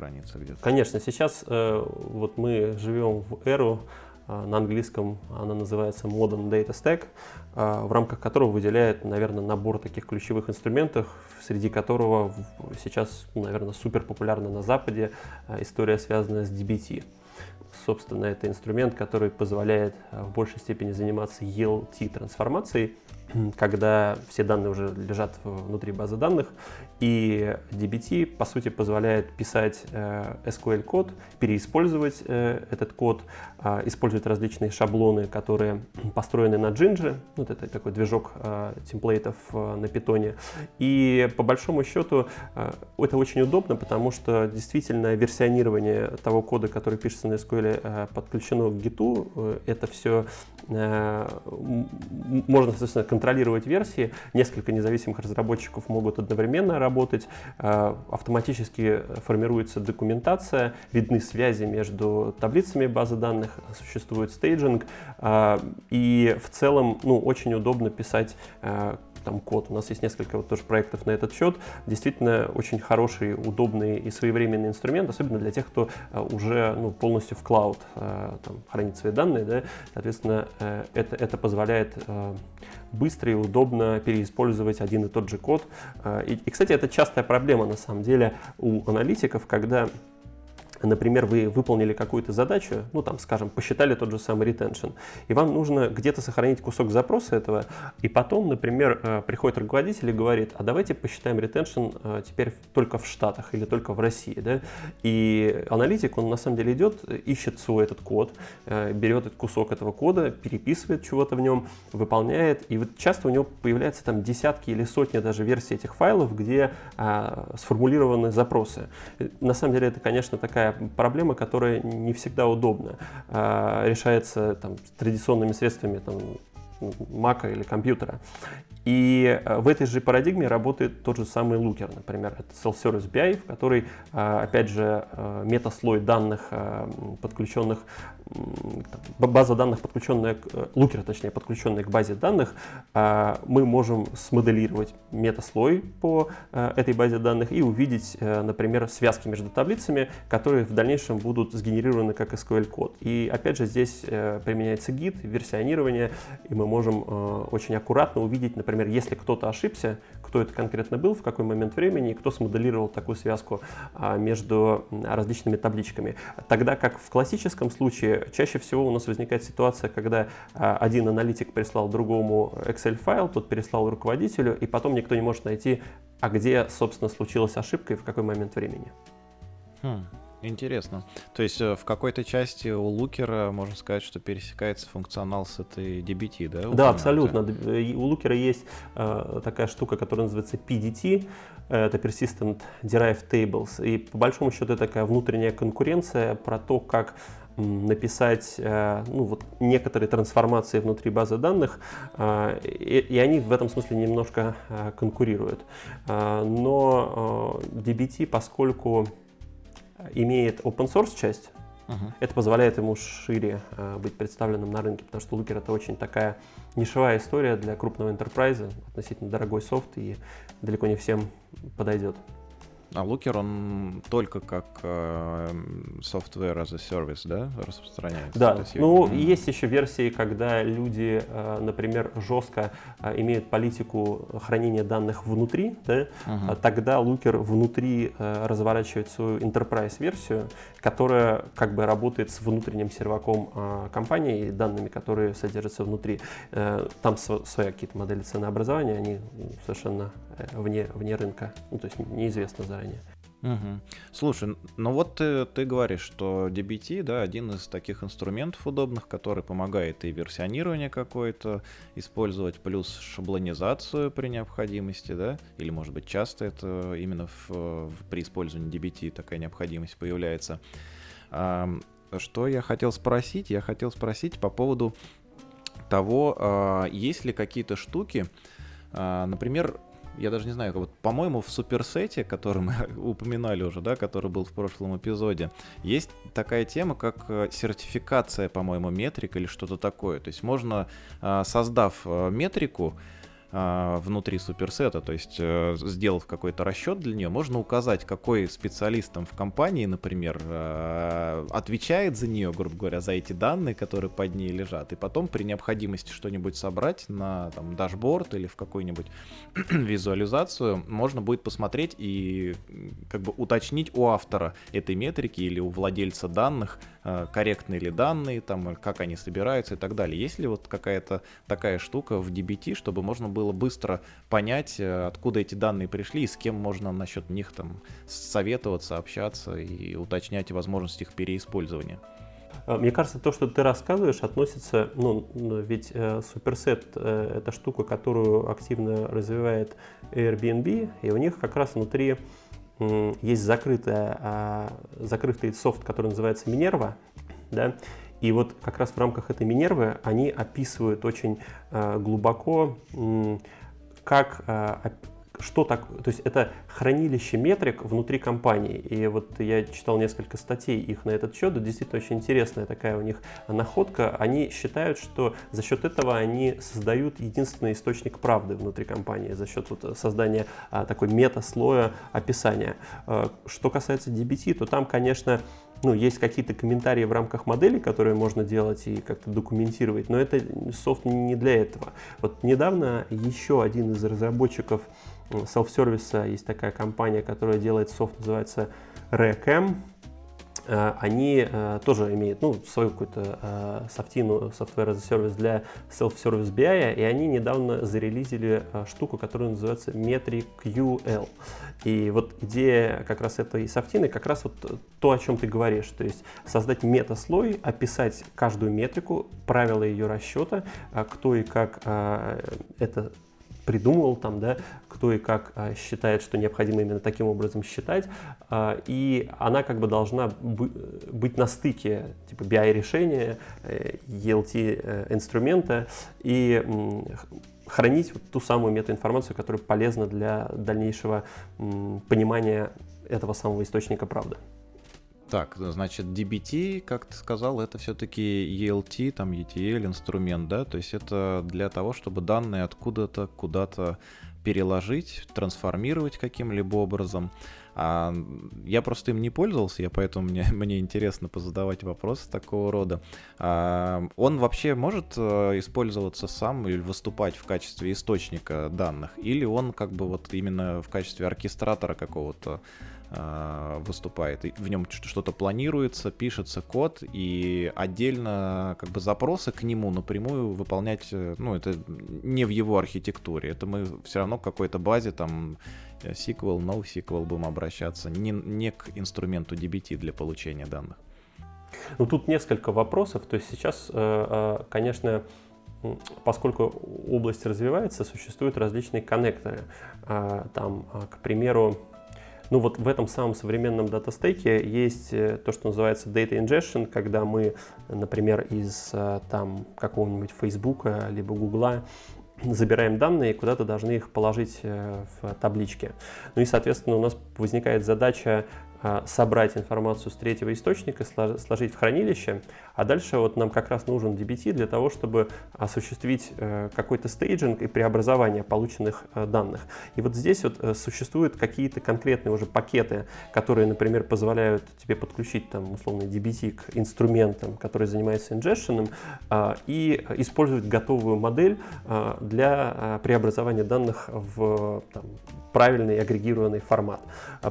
хранится где-то. Конечно, сейчас э, вот мы живем в эру, э, на английском она называется Modern Data Stack, э, в рамках которого выделяет, наверное, набор таких ключевых инструментов, среди которого сейчас, наверное, супер популярна на Западе э, история, связанная с DBT. Собственно, это инструмент, который позволяет в большей степени заниматься ELT трансформацией, когда все данные уже лежат внутри базы данных, и DBT, по сути, позволяет писать э, SQL-код, переиспользовать э, этот код, э, использовать различные шаблоны, которые построены на Jinja, вот это такой движок э, темплейтов на питоне. И по большому счету это очень удобно, потому что действительно версионирование того кода, который пишется на SQL, подключено к э, это все можно, соответственно, контролировать версии. Несколько независимых разработчиков могут одновременно работать э, автоматически формируется документация, видны связи между таблицами базы данных, существует стейджинг, э, и в целом ну, очень удобно писать э, там код. У нас есть несколько вот тоже проектов на этот счет. Действительно очень хороший, удобный и своевременный инструмент, особенно для тех, кто уже ну, полностью в клауд там, хранит свои данные. Да? Соответственно, это, это позволяет быстро и удобно переиспользовать один и тот же код. И, и, кстати, это частая проблема на самом деле у аналитиков, когда Например, вы выполнили какую-то задачу, ну там, скажем, посчитали тот же самый retention, и вам нужно где-то сохранить кусок запроса этого, и потом, например, э, приходит руководитель и говорит, а давайте посчитаем retention э, теперь только в Штатах или только в России, да, и аналитик, он на самом деле идет, ищет свой этот код, э, берет этот кусок этого кода, переписывает чего-то в нем, выполняет, и вот часто у него появляются там десятки или сотни даже версий этих файлов, где а, сформулированы запросы. На самом деле это, конечно, такая проблема, которая не всегда удобна. А, решается там, традиционными средствами там, Мака или компьютера. И э, в этой же парадигме работает тот же самый лукер, например, это Self-Service BI, в который, э, опять же, э, метаслой данных, подключенных, база данных, подключенная, лукер, точнее, подключенная к базе данных, мы можем смоделировать метаслой по этой базе данных и увидеть, например, связки между таблицами, которые в дальнейшем будут сгенерированы как SQL-код. И, опять же, здесь применяется гид, версионирование, и мы можем очень аккуратно увидеть, например, например, если кто-то ошибся, кто это конкретно был, в какой момент времени, кто смоделировал такую связку а, между различными табличками. Тогда как в классическом случае чаще всего у нас возникает ситуация, когда а, один аналитик прислал другому Excel-файл, тот переслал руководителю, и потом никто не может найти, а где, собственно, случилась ошибка и в какой момент времени. Хм. Интересно. То есть э, в какой-то части у Лукера можно сказать, что пересекается функционал с этой DBT, да? Да, абсолютно. У Лукера есть э, такая штука, которая называется PDT, это Persistent Derived Tables. И по большому счету это такая внутренняя конкуренция про то, как написать э, ну, вот некоторые трансформации внутри базы данных, э, и, и они в этом смысле немножко э, конкурируют. Но DBT, поскольку имеет open source часть, uh-huh. это позволяет ему шире э, быть представленным на рынке, потому что Looker это очень такая нишевая история для крупного enterprise, относительно дорогой софт и далеко не всем подойдет. А Looker, он только как э, software as a service, да, распространяется? Да, есть, ну, mm. есть еще версии, когда люди, э, например, жестко э, имеют политику хранения данных внутри, да, uh-huh. тогда Looker внутри э, разворачивает свою enterprise-версию, которая как бы работает с внутренним серваком компании и данными, которые содержатся внутри. Там свои какие-то модели ценообразования, они совершенно вне, вне рынка, ну, то есть неизвестно заранее. Угу. Слушай, ну вот ты, ты говоришь, что DBT, да, один из таких инструментов удобных, который помогает и версионирование какое-то использовать, плюс шаблонизацию при необходимости, да, или может быть часто это именно в, в, при использовании DBT такая необходимость появляется. А, что я хотел спросить? Я хотел спросить по поводу того, а, есть ли какие-то штуки, а, например, я даже не знаю, вот, по-моему, в суперсете, который мы упоминали уже, да, который был в прошлом эпизоде, есть такая тема, как э, сертификация, по-моему, метрик или что-то такое. То есть можно, а, создав э, метрику, внутри суперсета, то есть э, сделав какой-то расчет для нее, можно указать, какой специалист там в компании, например, э, отвечает за нее, грубо говоря, за эти данные, которые под ней лежат, и потом при необходимости что-нибудь собрать на там, дашборд или в какую-нибудь визуализацию, можно будет посмотреть и как бы уточнить у автора этой метрики или у владельца данных, э, корректные ли данные, там, как они собираются и так далее. Есть ли вот какая-то такая штука в DBT, чтобы можно было быстро понять, э, откуда эти данные пришли и с кем можно насчет них там советоваться, общаться и уточнять возможность их переиспользования. А, мне кажется, то, что ты рассказываешь, относится, ну, ведь э, суперсет э, это штука, которую активно развивает Airbnb, и у них как раз внутри э, есть закрытая, э, закрытый софт, который называется Minerva, да, и вот как раз в рамках этой Минервы они описывают очень э, глубоко, как э, что так, то есть это хранилище метрик внутри компании. И вот я читал несколько статей их на этот счет, это действительно очень интересная такая у них находка. Они считают, что за счет этого они создают единственный источник правды внутри компании, за счет вот создания а, такой мета-слоя описания. А, что касается DBT, то там, конечно, ну, есть какие-то комментарии в рамках модели, которые можно делать и как-то документировать, но это софт не для этого. Вот недавно еще один из разработчиков селф-сервиса, есть такая компания, которая делает софт, называется Recam, Э, они э, тоже имеют ну, свою какую-то э, софтину, software as a service для self-service BI, и они недавно зарелизили штуку, которая называется MetricQL. И вот идея как раз этой софтины, как раз вот то, о чем ты говоришь, то есть создать мета-слой, описать каждую метрику, правила ее расчета, кто и как это придумывал там, да, кто и как а, считает, что необходимо именно таким образом считать, а, и она как бы должна быть на стыке типа BI-решения, э, ELT-инструмента э, и хранить вот ту самую метаинформацию, которая полезна для дальнейшего понимания этого самого источника правды. Так, значит, DBT, как ты сказал, это все-таки ELT, там ETL инструмент, да? То есть это для того, чтобы данные откуда-то куда-то переложить, трансформировать каким-либо образом. А я просто им не пользовался, я поэтому мне, мне интересно позадавать вопросы такого рода. А он вообще может э, использоваться сам или выступать в качестве источника данных? Или он как бы вот именно в качестве оркестратора какого-то выступает. И в нем что-то планируется, пишется код, и отдельно как бы запросы к нему напрямую выполнять, э, ну, это не в его архитектуре. Это мы все равно к какой-то базе там SQL, NoSQL будем обращаться, не, не к инструменту DBT для получения данных. Ну, тут несколько вопросов. То есть сейчас, э, э, конечно, поскольку область развивается, существуют различные коннекторы. Там, к примеру, ну вот в этом самом современном дата-стеке есть э, то, что называется data ingestion, когда мы, например, из э, там какого-нибудь Facebook либо Google забираем данные и куда-то должны их положить э, в табличке. Ну и, соответственно, у нас возникает задача собрать информацию с третьего источника, сложить в хранилище, а дальше вот нам как раз нужен DBT для того, чтобы осуществить э, какой-то стейджинг и преобразование полученных э, данных. И вот здесь вот э, существуют какие-то конкретные уже пакеты, которые, например, позволяют тебе подключить там условно DBT к инструментам, которые занимаются инжешеном, а, и использовать готовую модель а, для преобразования данных в там, правильный агрегированный формат.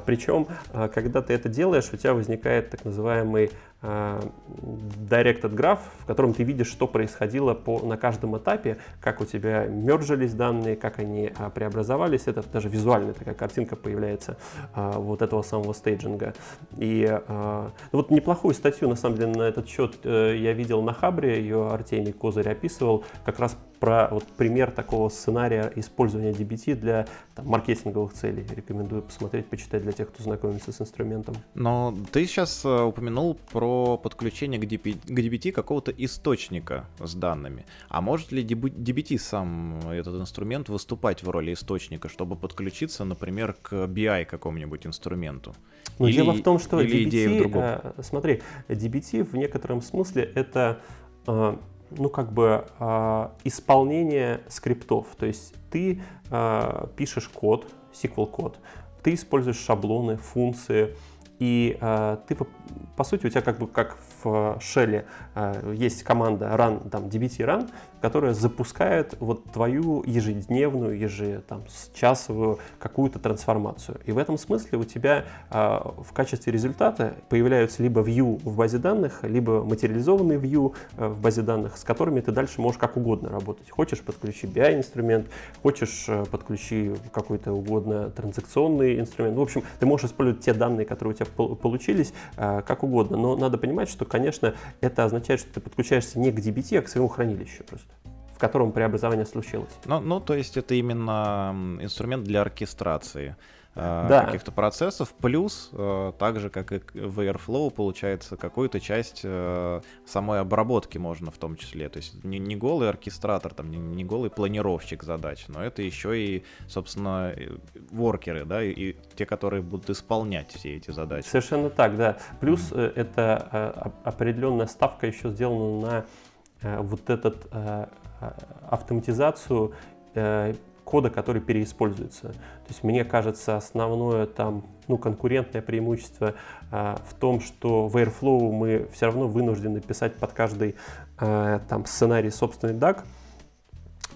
Причем, когда ты это делаешь, у тебя возникает так называемый directed graph, в котором ты видишь, что происходило по, на каждом этапе, как у тебя мержились данные, как они а, преобразовались. Это даже визуальная такая картинка появляется а, вот этого самого стейджинга. И а, ну, вот неплохую статью, на самом деле, на этот счет а, я видел на Хабре, ее Артемий Козырь описывал, как раз про вот пример такого сценария использования DBT для там, маркетинговых целей. Рекомендую посмотреть, почитать для тех, кто знакомится с инструментом. Но ты сейчас э, упомянул про про подключение к DBT, к DBT какого-то источника с данными. А может ли DBT сам этот инструмент выступать в роли источника, чтобы подключиться, например, к BI какому-нибудь инструменту? Но или, дело в том, что или DBT, идея в другом. Э, смотри, DBT в некотором смысле это э, ну, как бы э, исполнение скриптов. То есть ты пишешь код, SQL-код, ты используешь шаблоны, функции, и э, ты, по, сути, у тебя как бы как в шелле э, есть команда run, там, dbt run, которая запускает вот твою ежедневную, ежечасовую какую-то трансформацию. И в этом смысле у тебя э, в качестве результата появляются либо view в базе данных, либо материализованные view э, в базе данных, с которыми ты дальше можешь как угодно работать. Хочешь подключи BI-инструмент, хочешь э, подключи какой-то угодно транзакционный инструмент. В общем, ты можешь использовать те данные, которые у тебя получились, э, как угодно. Но надо понимать, что, конечно, это означает, что ты подключаешься не к DBT, а к своему хранилищу просто в котором преобразование случилось. Ну, ну, то есть это именно инструмент для оркестрации э, да. каких-то процессов, плюс, э, так же, как и в Airflow, получается, какую-то часть э, самой обработки можно в том числе. То есть не, не голый оркестратор, там, не, не голый планировщик задач, но это еще и, собственно, воркеры, да, и, и те, которые будут исполнять все эти задачи. Совершенно так, да. Плюс mm-hmm. это определенная ставка еще сделана на вот этот автоматизацию э, кода, который переиспользуется. То есть мне кажется, основное там, ну, конкурентное преимущество э, в том, что в Airflow мы все равно вынуждены писать под каждый э, там сценарий собственный DAG,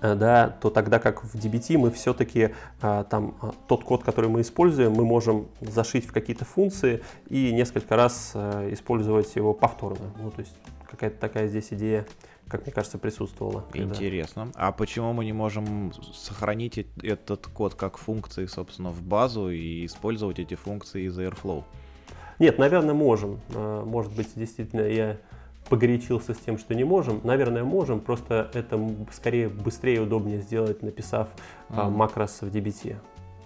э, да, то тогда как в DBT мы все-таки э, там э, тот код, который мы используем, мы можем зашить в какие-то функции и несколько раз использовать его повторно. Ну, то есть какая-то такая здесь идея как мне кажется, присутствовало. Интересно. А почему мы не можем сохранить этот код как функции, собственно, в базу и использовать эти функции из Airflow? Нет, наверное, можем. А, может быть, действительно, я погорячился с тем, что не можем. Наверное, можем, просто это скорее быстрее и удобнее сделать, написав mm-hmm. макрос в DBT.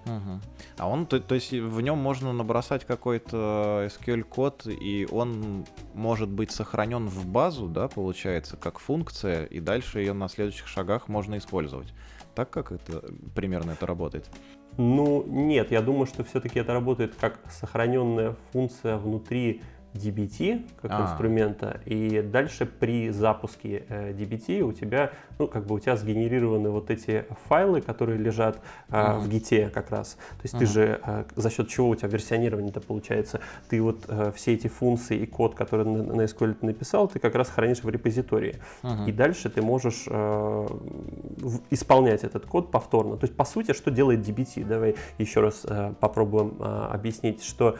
Угу. А он, то, то есть в нем можно набросать какой-то SQL-код, и он может быть сохранен в базу, да, получается, как функция, и дальше ее на следующих шагах можно использовать. Так как это примерно это работает? Ну, нет, я думаю, что все-таки это работает как сохраненная функция внутри DBT как а. инструмента, и дальше при запуске э, DBT у тебя, ну, как бы у тебя сгенерированы вот эти файлы, которые лежат э, uh-huh. в гите как раз. То есть uh-huh. ты же, э, за счет чего у тебя версионирование-то получается, ты вот э, все эти функции и код, который на, на SQL ты написал, ты как раз хранишь в репозитории. Uh-huh. И дальше ты можешь э, исполнять этот код повторно. То есть, по сути, что делает DBT? Давай еще раз э, попробуем э, объяснить, что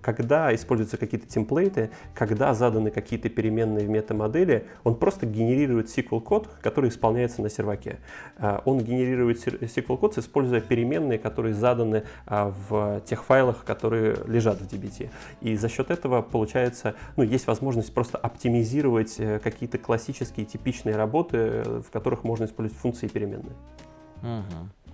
когда используются какие-то темплейты, когда заданы какие-то переменные в метамодели, он просто генерирует SQL-код, который исполняется на серваке. А, он генерирует SQL-код, используя переменные, которые заданы а, в тех файлах, которые лежат в DBT. И за счет этого получается, ну, есть возможность просто оптимизировать э, какие-то классические типичные работы, э, в которых можно использовать функции переменные. Угу.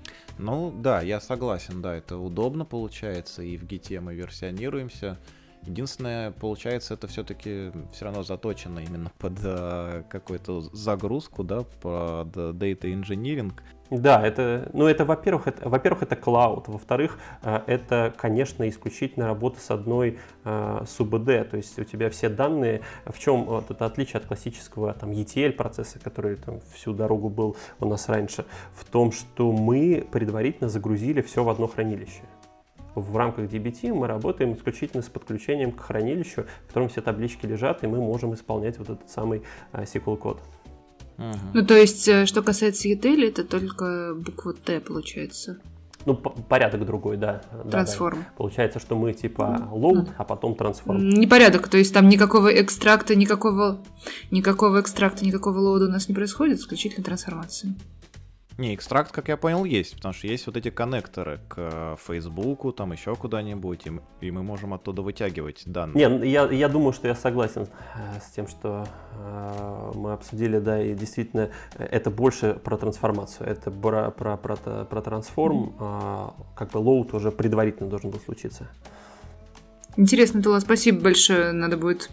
Ну да, я согласен, да, это удобно получается, и в гите мы версионируемся, Единственное, получается, это все-таки все равно заточено именно под э, какую-то загрузку, да, под data engineering. Да, это, ну это, во-первых, это, во-первых, это клауд, во-вторых, э, это, конечно, исключительно работа с одной э, СУБД, то есть у тебя все данные, в чем вот это отличие от классического там ETL процесса, который там всю дорогу был у нас раньше, в том, что мы предварительно загрузили все в одно хранилище в рамках DBT мы работаем исключительно с подключением к хранилищу, в котором все таблички лежат, и мы можем исполнять вот этот самый SQL-код. Угу. Ну, то есть, э, что касается ETL, это только буква Т получается. Ну, порядок другой, да. Трансформ. Да, да. Получается, что мы типа load, а потом трансформ. Не порядок, то есть там никакого экстракта, никакого, никакого экстракта, никакого load а у нас не происходит, исключительно трансформация. Не, экстракт, как я понял, есть, потому что есть вот эти коннекторы к э, Фейсбуку, там еще куда-нибудь, и, и мы можем оттуда вытягивать данные. Не, я, я думаю, что я согласен э, с тем, что э, мы обсудили, да, и действительно э, это больше про трансформацию, это про, про, про, про transform, э, как бы load уже предварительно должен был случиться. Интересно, Тула, спасибо большое. Надо будет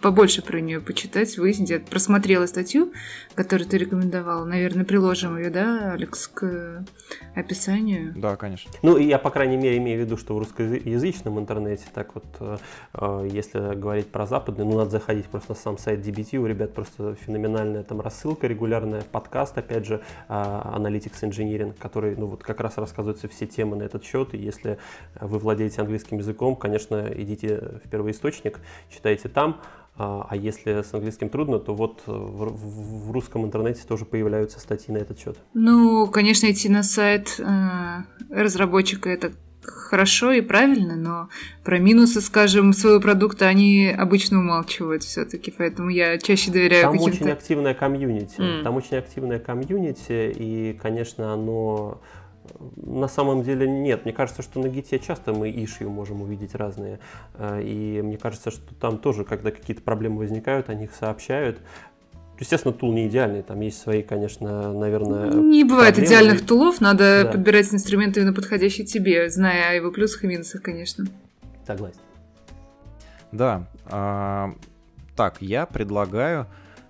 побольше про нее почитать, выяснить. Я просмотрела статью, которую ты рекомендовал. Наверное, приложим ее, да, Алекс, к описанию? Да, конечно. Ну, я, по крайней мере, имею в виду, что в русскоязычном интернете, так вот, э, если говорить про западный, ну, надо заходить просто на сам сайт DBT, у ребят просто феноменальная там рассылка регулярная, подкаст, опять же, э, Analytics Engineering, который, ну, вот как раз рассказываются все темы на этот счет, и если вы владеете английским языком, конечно, идите в первоисточник, читайте там. А, а если с английским трудно, то вот в, в русском интернете тоже появляются статьи на этот счет. Ну, конечно, идти на сайт э, разработчика это хорошо и правильно, но про минусы, скажем, своего продукта они обычно умалчивают все-таки, поэтому я чаще доверяю Там очень активная комьюнити, mm. там очень активная комьюнити, и, конечно, оно на самом деле нет. Мне кажется, что на гите часто мы ишью можем увидеть разные. Э, и мне кажется, что там тоже, когда какие-то проблемы возникают, они их сообщают. Естественно, тул не идеальный, там есть свои, конечно, наверное. Не бывает проблемы. идеальных тулов, надо да. подбирать инструменты именно подходящие тебе, зная о его плюсах и минусах, конечно. Согласен. Да. А, так, я предлагаю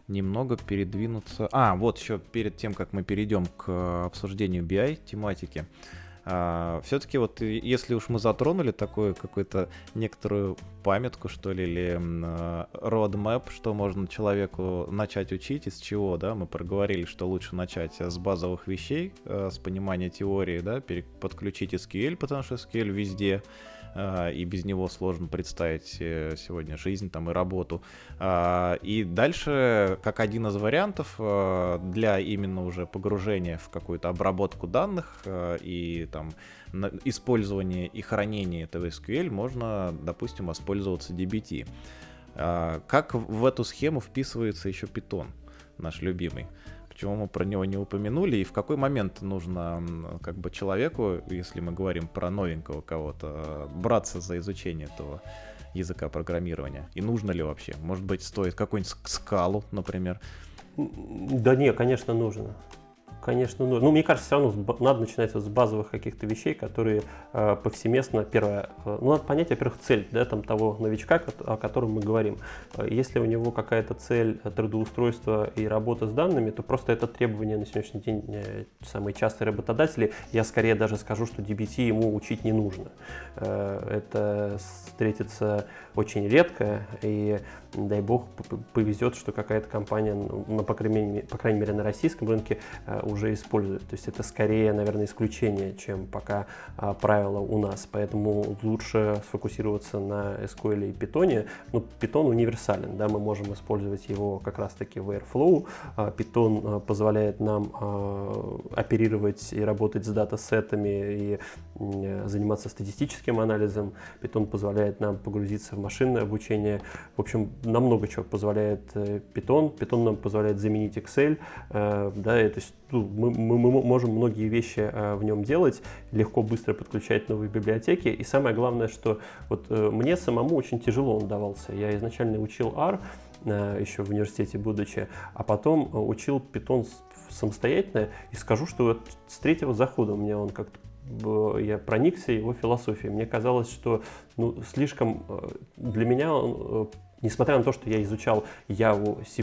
немного передвинуться. А, вот еще перед тем, как мы перейдем к обсуждению BI тематики. А, все-таки вот если уж мы затронули такую какую-то некоторую памятку, что ли, или а, roadmap, что можно человеку начать учить, из чего, да, мы проговорили, что лучше начать с базовых вещей, а, с понимания теории, да, подключить SQL, потому что SQL везде, и без него сложно представить э, сегодня жизнь там и работу. А, и дальше, как один из вариантов а, для именно уже погружения в какую-то обработку данных и там использование и хранение этого SQL, можно, допустим, воспользоваться DBT. Как в эту схему вписывается еще Python, наш любимый? Почему мы про него не упомянули и в какой момент нужно как бы человеку, если мы говорим про новенького кого-то, браться за изучение этого языка программирования? И нужно ли вообще? Может быть, стоит какой-нибудь скалу, например? Да не, конечно, нужно. Конечно, ну, ну, мне кажется, все равно надо начинать вот с базовых каких-то вещей, которые э, повсеместно, первое, э, ну, надо понять, во-первых, цель да, там, того новичка, о котором мы говорим. Э, если у него какая-то цель э, трудоустройства и работа с данными, то просто это требование на сегодняшний день э, самые частые работодатели. Я скорее даже скажу, что DBT ему учить не нужно. Э, это встретится очень редко, и дай бог повезет, что какая-то компания, ну, по, крайней мере, по крайней мере на российском рынке, э, уже использует. То есть это скорее, наверное, исключение, чем пока а, правило у нас. Поэтому лучше сфокусироваться на SQL и Python. Ну, Python универсален, да, мы можем использовать его как раз-таки в Airflow. А, Python а, позволяет нам оперировать и работать с датасетами и заниматься статистическим анализом. Python позволяет нам погрузиться в машинное обучение. В общем, нам много чего позволяет э, Python. Python нам позволяет заменить Excel. Э, да, то есть ну, мы, мы, мы можем многие вещи э, в нем делать, легко, быстро подключать новые библиотеки. И самое главное, что вот мне самому очень тяжело он давался. Я изначально учил R, еще в университете будучи, а потом учил Python самостоятельно и скажу, что вот с третьего захода у меня он как-то я проникся его философией. Мне казалось, что ну, слишком для меня, несмотря на то, что я изучал Яву, C++,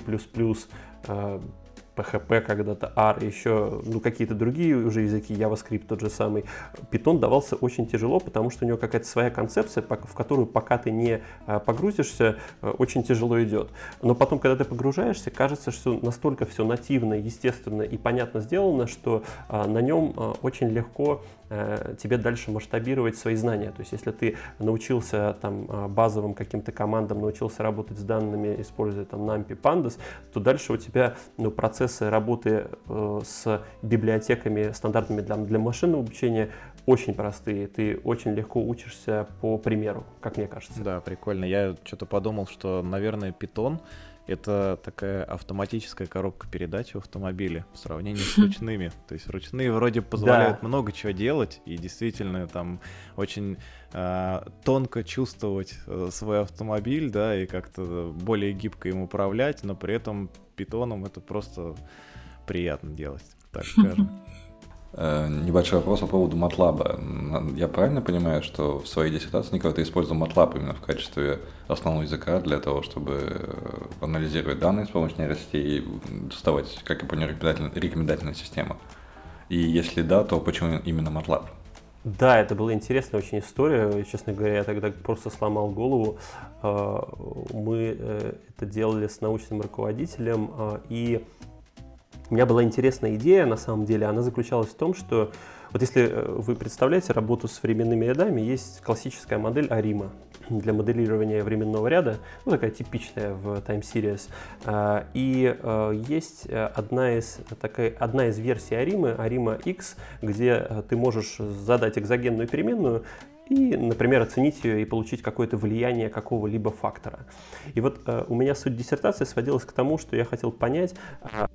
PHP когда-то, R, еще ну, какие-то другие уже языки, JavaScript тот же самый, Python давался очень тяжело, потому что у него какая-то своя концепция, в которую пока ты не а, погрузишься, э, очень тяжело идет. Но потом, когда ты погружаешься, кажется, что настолько все нативно, естественно и понятно сделано, что а, на нем а, очень легко Э, тебе дальше масштабировать свои знания. То есть если ты научился там базовым каким-то командам, научился работать с данными, используя там NumPy, Pandas, то дальше у тебя ну, процессы работы э, с библиотеками стандартными для, для машинного обучения очень простые. Ты очень легко учишься по примеру, как мне кажется. Да, прикольно. Я что-то подумал, что, наверное, Python это такая автоматическая коробка передач в автомобиле в сравнении с ручными. То есть ручные вроде позволяют да. много чего делать и действительно там очень э, тонко чувствовать э, свой автомобиль, да, и как-то более гибко им управлять, но при этом питоном это просто приятно делать, так скажем. Э, небольшой вопрос по поводу MATLAB. Я правильно понимаю, что в своей диссертации никогда ты использовал MATLAB именно в качестве основного языка для того, чтобы э, анализировать данные с помощью нейросетей и создавать, как я понял, рекомендательную систему? И если да, то почему именно MATLAB? Да, это была интересная очень история. Честно говоря, я тогда просто сломал голову. Э, мы это делали с научным руководителем, и у меня была интересная идея, на самом деле, она заключалась в том, что вот если э, вы представляете работу с временными рядами, есть классическая модель Арима для моделирования временного ряда, ну, такая типичная в Time Series. А, и э, есть одна из, такая, одна из версий Аримы, Арима X, где э, ты можешь задать экзогенную переменную, и, например, оценить ее и получить какое-то влияние какого-либо фактора. И вот э, у меня суть диссертации сводилась к тому, что я хотел понять, э,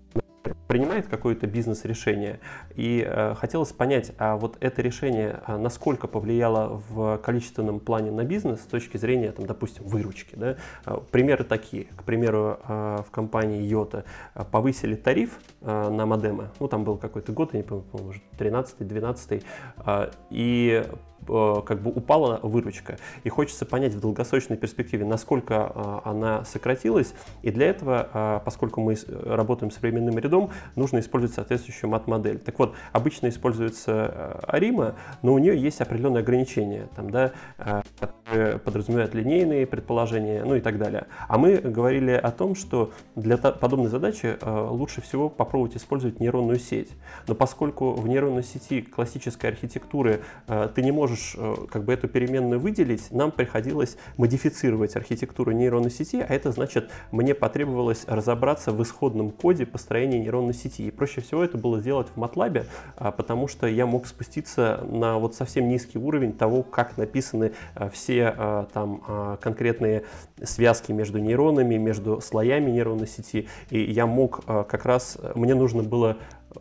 принимает какое-то бизнес-решение, и э, хотелось понять, а вот это решение а насколько повлияло в количественном плане на бизнес с точки зрения, там, допустим, выручки. Да? Э, примеры такие. К примеру, э, в компании Йота повысили тариф э, на модемы, ну там был какой-то год, я не помню, может 13-12, э, и Э, как бы упала выручка. И хочется понять в долгосрочной перспективе, насколько э, она сократилась. И для этого, э, поскольку мы работаем с временным рядом, нужно использовать соответствующую мат-модель. Так вот, обычно используется Арима, но у нее есть определенные ограничения, там, да, которые подразумевают линейные предположения, ну и так далее. А мы говорили о том, что для подобной задачи лучше всего попробовать использовать нейронную сеть. Но поскольку в нейронной сети классической архитектуры ты не можешь можешь э, как бы эту переменную выделить, нам приходилось модифицировать архитектуру нейронной сети, а это значит, мне потребовалось разобраться в исходном коде построения нейронной сети. И проще всего это было сделать в MATLAB, а, потому что я мог спуститься на вот совсем низкий уровень того, как написаны а, все а, там конкретные связки между нейронами, между слоями нейронной сети. И я мог как раз, мне нужно было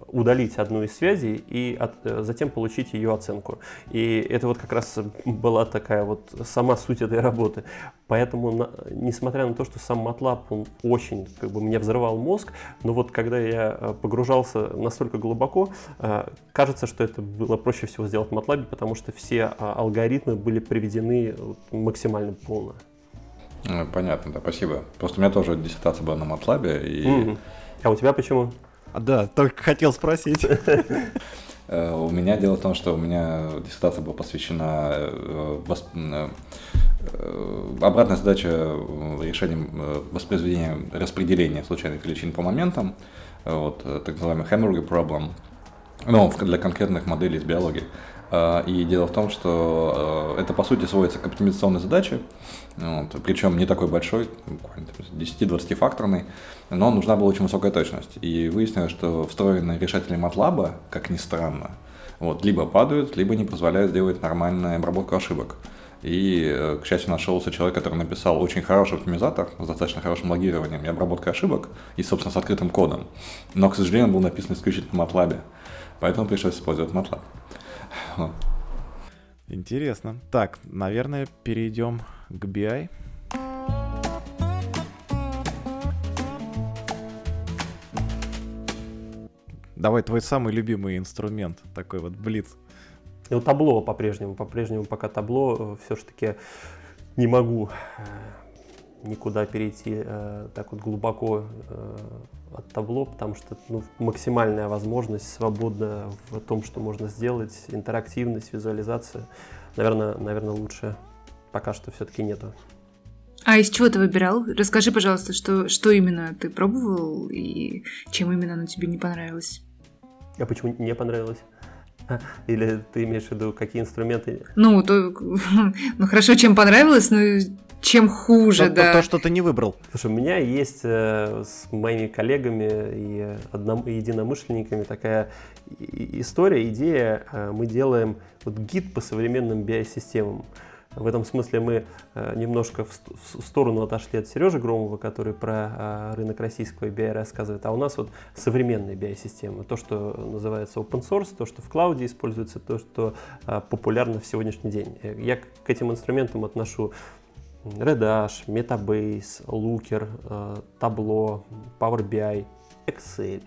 удалить одну из связей и от, э, затем получить ее оценку. И это вот как раз была такая вот сама суть этой работы. Поэтому, на, несмотря на то, что сам MATLAB, он очень как бы мне взрывал мозг, но вот когда я э, погружался настолько глубоко, э, кажется, что это было проще всего сделать в MATLAB, потому что все а, алгоритмы были приведены максимально полно. Понятно, да, спасибо. Просто у меня тоже диссертация была на MATLAB. И... Mm-hmm. А у тебя почему? А, да, только хотел спросить. Э, у меня дело в том, что у меня диссертация была посвящена э, э, обратная задача решением воспроизведения распределения случайных величин по моментам, вот, так называемый Hamburger problem, ну, для конкретных моделей из биологии. И дело в том, что это по сути сводится к оптимизационной задаче, вот, причем не такой большой, буквально 10-20 факторный, но нужна была очень высокая точность. И выяснилось, что встроенные решатели MATLAB, как ни странно, вот, либо падают, либо не позволяют сделать нормальную обработку ошибок. И, э, к счастью, нашелся человек, который написал очень хороший оптимизатор с достаточно хорошим логированием и обработкой ошибок, и, собственно, с открытым кодом. Но, к сожалению, он был написан исключительно в MATLAB, поэтому пришлось использовать MATLAB. Интересно. Так, наверное, перейдем к BI. Давай твой самый любимый инструмент, такой вот блиц. Вот табло по-прежнему, по-прежнему пока табло все-таки не могу никуда перейти э, так вот глубоко э, от табло, потому что ну, максимальная возможность, свобода в том, что можно сделать, интерактивность, визуализация, наверное, наверное лучше пока что все-таки нету. А из чего ты выбирал? Расскажи, пожалуйста, что, что именно ты пробовал и чем именно оно тебе не понравилось? А почему не понравилось? Или ты имеешь в виду, какие инструменты? Ну, то, ну хорошо, чем понравилось, но чем хуже, то, да. То, то, что ты не выбрал. Слушай, у меня есть э, с моими коллегами и одном, единомышленниками такая история, идея. Э, мы делаем вот гид по современным BI-системам. В этом смысле мы э, немножко в, сторону отошли от Сережи Громова, который про э, рынок российского BI рассказывает, а у нас вот современные BI-системы, то, что называется open source, то, что в клауде используется, то, что э, популярно в сегодняшний день. Я к этим инструментам отношу Redash, Metabase, Looker, Tableau, Power BI, Excel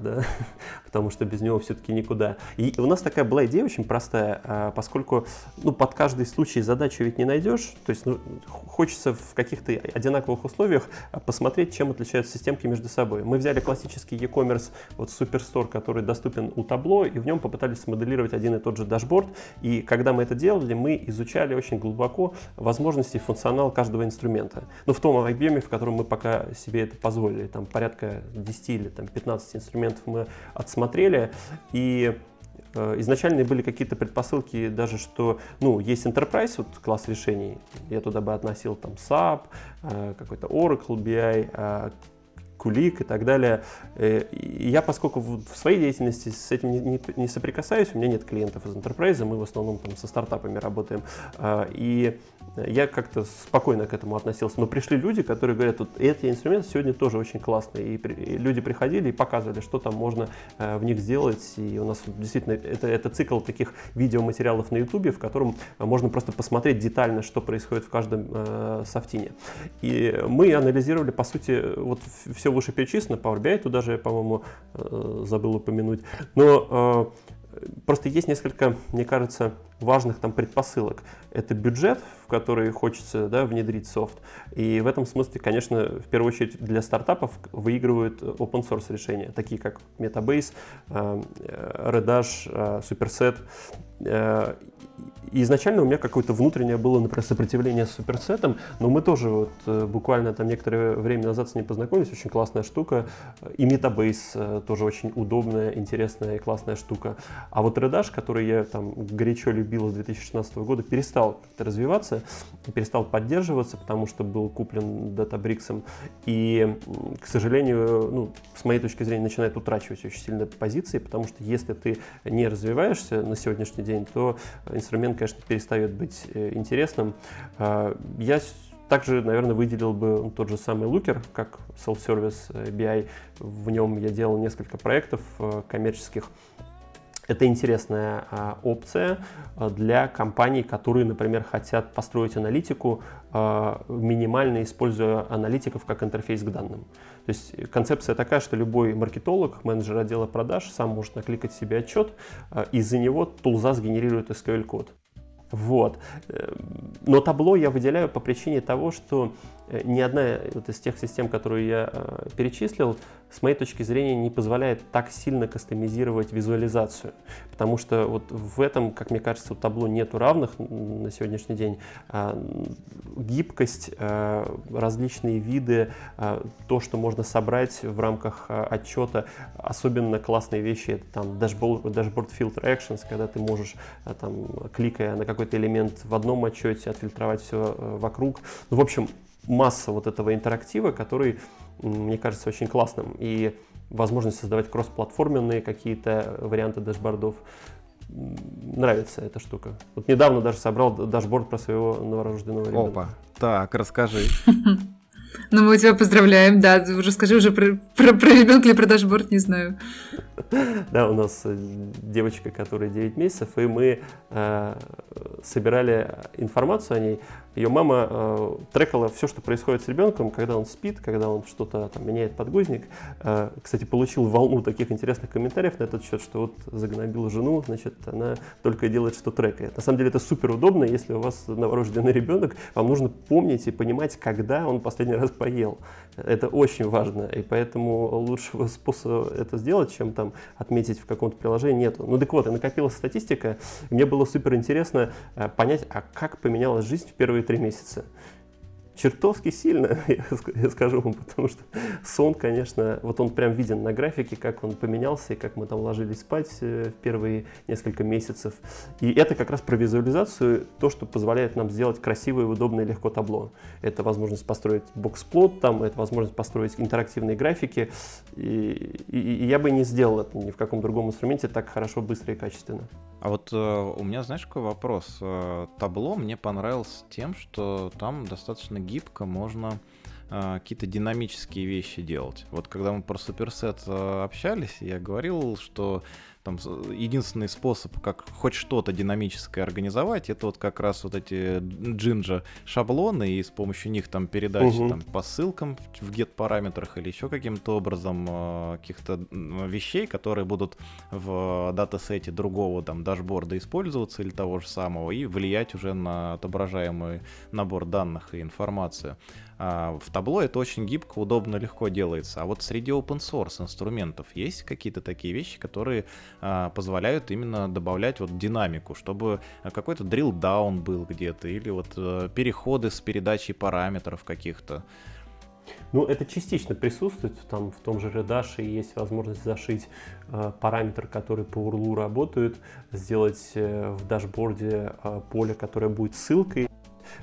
да, потому что без него все-таки никуда. И у нас такая была идея очень простая, а, поскольку ну, под каждый случай задачу ведь не найдешь, то есть ну, хочется в каких-то одинаковых условиях посмотреть, чем отличаются системки между собой. Мы взяли классический e-commerce, вот Superstore, который доступен у табло, и в нем попытались смоделировать один и тот же дашборд, и когда мы это делали, мы изучали очень глубоко возможности и функционал каждого инструмента. Ну, в том объеме, в котором мы пока себе это позволили, там порядка 10 или там, 15 инструментов инструментов мы отсмотрели, и э, изначально были какие-то предпосылки даже, что, ну, есть Enterprise, вот класс решений, я туда бы относил там SAP, э, какой-то Oracle BI, Кулик и так далее. Э, и я, поскольку в своей деятельности с этим не, не соприкасаюсь, у меня нет клиентов из Enterprise, мы в основном там со стартапами работаем. И я как-то спокойно к этому относился. Но пришли люди, которые говорят, вот эти инструменты сегодня тоже очень классные. И, при, и люди приходили и показывали, что там можно э, в них сделать. И у нас действительно это, это цикл таких видеоматериалов на YouTube, в котором можно просто посмотреть детально, что происходит в каждом э, софтине. И мы анализировали, по сути, вот все вышеперечислено, Power BI туда же, по-моему, э, забыл упомянуть. Но э, Просто есть несколько, мне кажется, важных там предпосылок. Это бюджет, в который хочется да, внедрить софт. И в этом смысле, конечно, в первую очередь для стартапов выигрывают open source решения, такие как Metabase, э, Redash, э, Superset. И изначально у меня какое-то внутреннее было, например, сопротивление с суперсетом, но мы тоже вот э, буквально там некоторое время назад с ним познакомились, очень классная штука. И Metabase э, тоже очень удобная, интересная и классная штука. А вот Redash, который я там горячо любил с 2016 года, перестал как-то развиваться, перестал поддерживаться, потому что был куплен Databricks. И, к сожалению, ну, с моей точки зрения, начинает утрачивать очень сильно позиции, потому что если ты не развиваешься на сегодняшний день, то инструмент, конечно, перестает быть э, интересным. А, я также, наверное, выделил бы тот же самый Looker, как self-service э, BI. В нем я делал несколько проектов э, коммерческих. Это интересная а, опция для компаний, которые, например, хотят построить аналитику, минимально используя аналитиков как интерфейс к данным. То есть концепция такая, что любой маркетолог, менеджер отдела продаж сам может накликать себе отчет, и за него тулза сгенерирует SQL-код. Вот. Эм, но табло я выделяю по причине того, что Э, ни одна вот из тех систем, которые я э, перечислил, с моей точки зрения не позволяет так сильно кастомизировать визуализацию. Потому что вот в этом, как мне кажется, у табло нету равных на сегодняшний день. А, гибкость, а, различные виды, а, то, что можно собрать в рамках отчета, особенно классные вещи, это там dashboard, dashboard filter actions, когда ты можешь, там, кликая на какой-то элемент в одном отчете, отфильтровать все э, вокруг. Ну, в общем, масса вот этого интерактива, который, мне кажется, очень классным. И возможность создавать кроссплатформенные какие-то варианты дашбордов. Нравится эта штука. Вот недавно даже собрал дашборд про своего новорожденного ребенка. Опа, так, расскажи. Ну, мы тебя поздравляем, да. Уже скажи уже про, про, про ребенка или про дашборд, не знаю. Да, у нас э, девочка, которая 9 месяцев, и мы э, собирали информацию о ней. Ее мама э, трекала все, что происходит с ребенком, когда он спит, когда он что-то там меняет подгузник. Э, кстати, получил волну таких интересных комментариев на этот счет, что вот загнобил жену, значит, она только делает, что трекает. На самом деле это супер удобно, если у вас новорожденный ребенок, вам нужно помнить и понимать, когда он последний раз поел. Это очень важно, и поэтому лучшего способа это сделать, чем там отметить в каком-то приложении, нету. Ну так вот, и накопилась статистика, мне было супер интересно э, понять, а как поменялась жизнь в первые три месяца чертовски сильно, я скажу вам, потому что сон, конечно, вот он прям виден на графике, как он поменялся и как мы там ложились спать э, в первые несколько месяцев. И это как раз про визуализацию, то, что позволяет нам сделать красивое, удобное, легко табло. Это возможность построить боксплот, там, это возможность построить интерактивные графики. И, и, и я бы не сделал это ни в каком другом инструменте так хорошо, быстро и качественно. А вот э, у меня, знаешь, какой вопрос? Э, табло мне понравилось тем, что там достаточно гибко можно какие-то динамические вещи делать. Вот когда мы про суперсет э, общались, я говорил, что там единственный способ, как хоть что-то динамическое организовать, это вот как раз вот эти джинджа шаблоны и с помощью них там передачи угу. там по ссылкам в get параметрах или еще каким-то образом э, каких-то вещей, которые будут в датасете другого там дашборда использоваться или того же самого и влиять уже на отображаемый набор данных и информацию. А, в табло это очень гибко, удобно, легко делается. А вот среди open source инструментов есть какие-то такие вещи, которые а, позволяют именно добавлять вот динамику, чтобы какой-то drill down был где-то, или вот э, переходы с передачей параметров каких-то. Ну, это частично присутствует. Там в том же Reddash есть возможность зашить э, параметр, который по URL работает, сделать э, в дашборде э, поле, которое будет ссылкой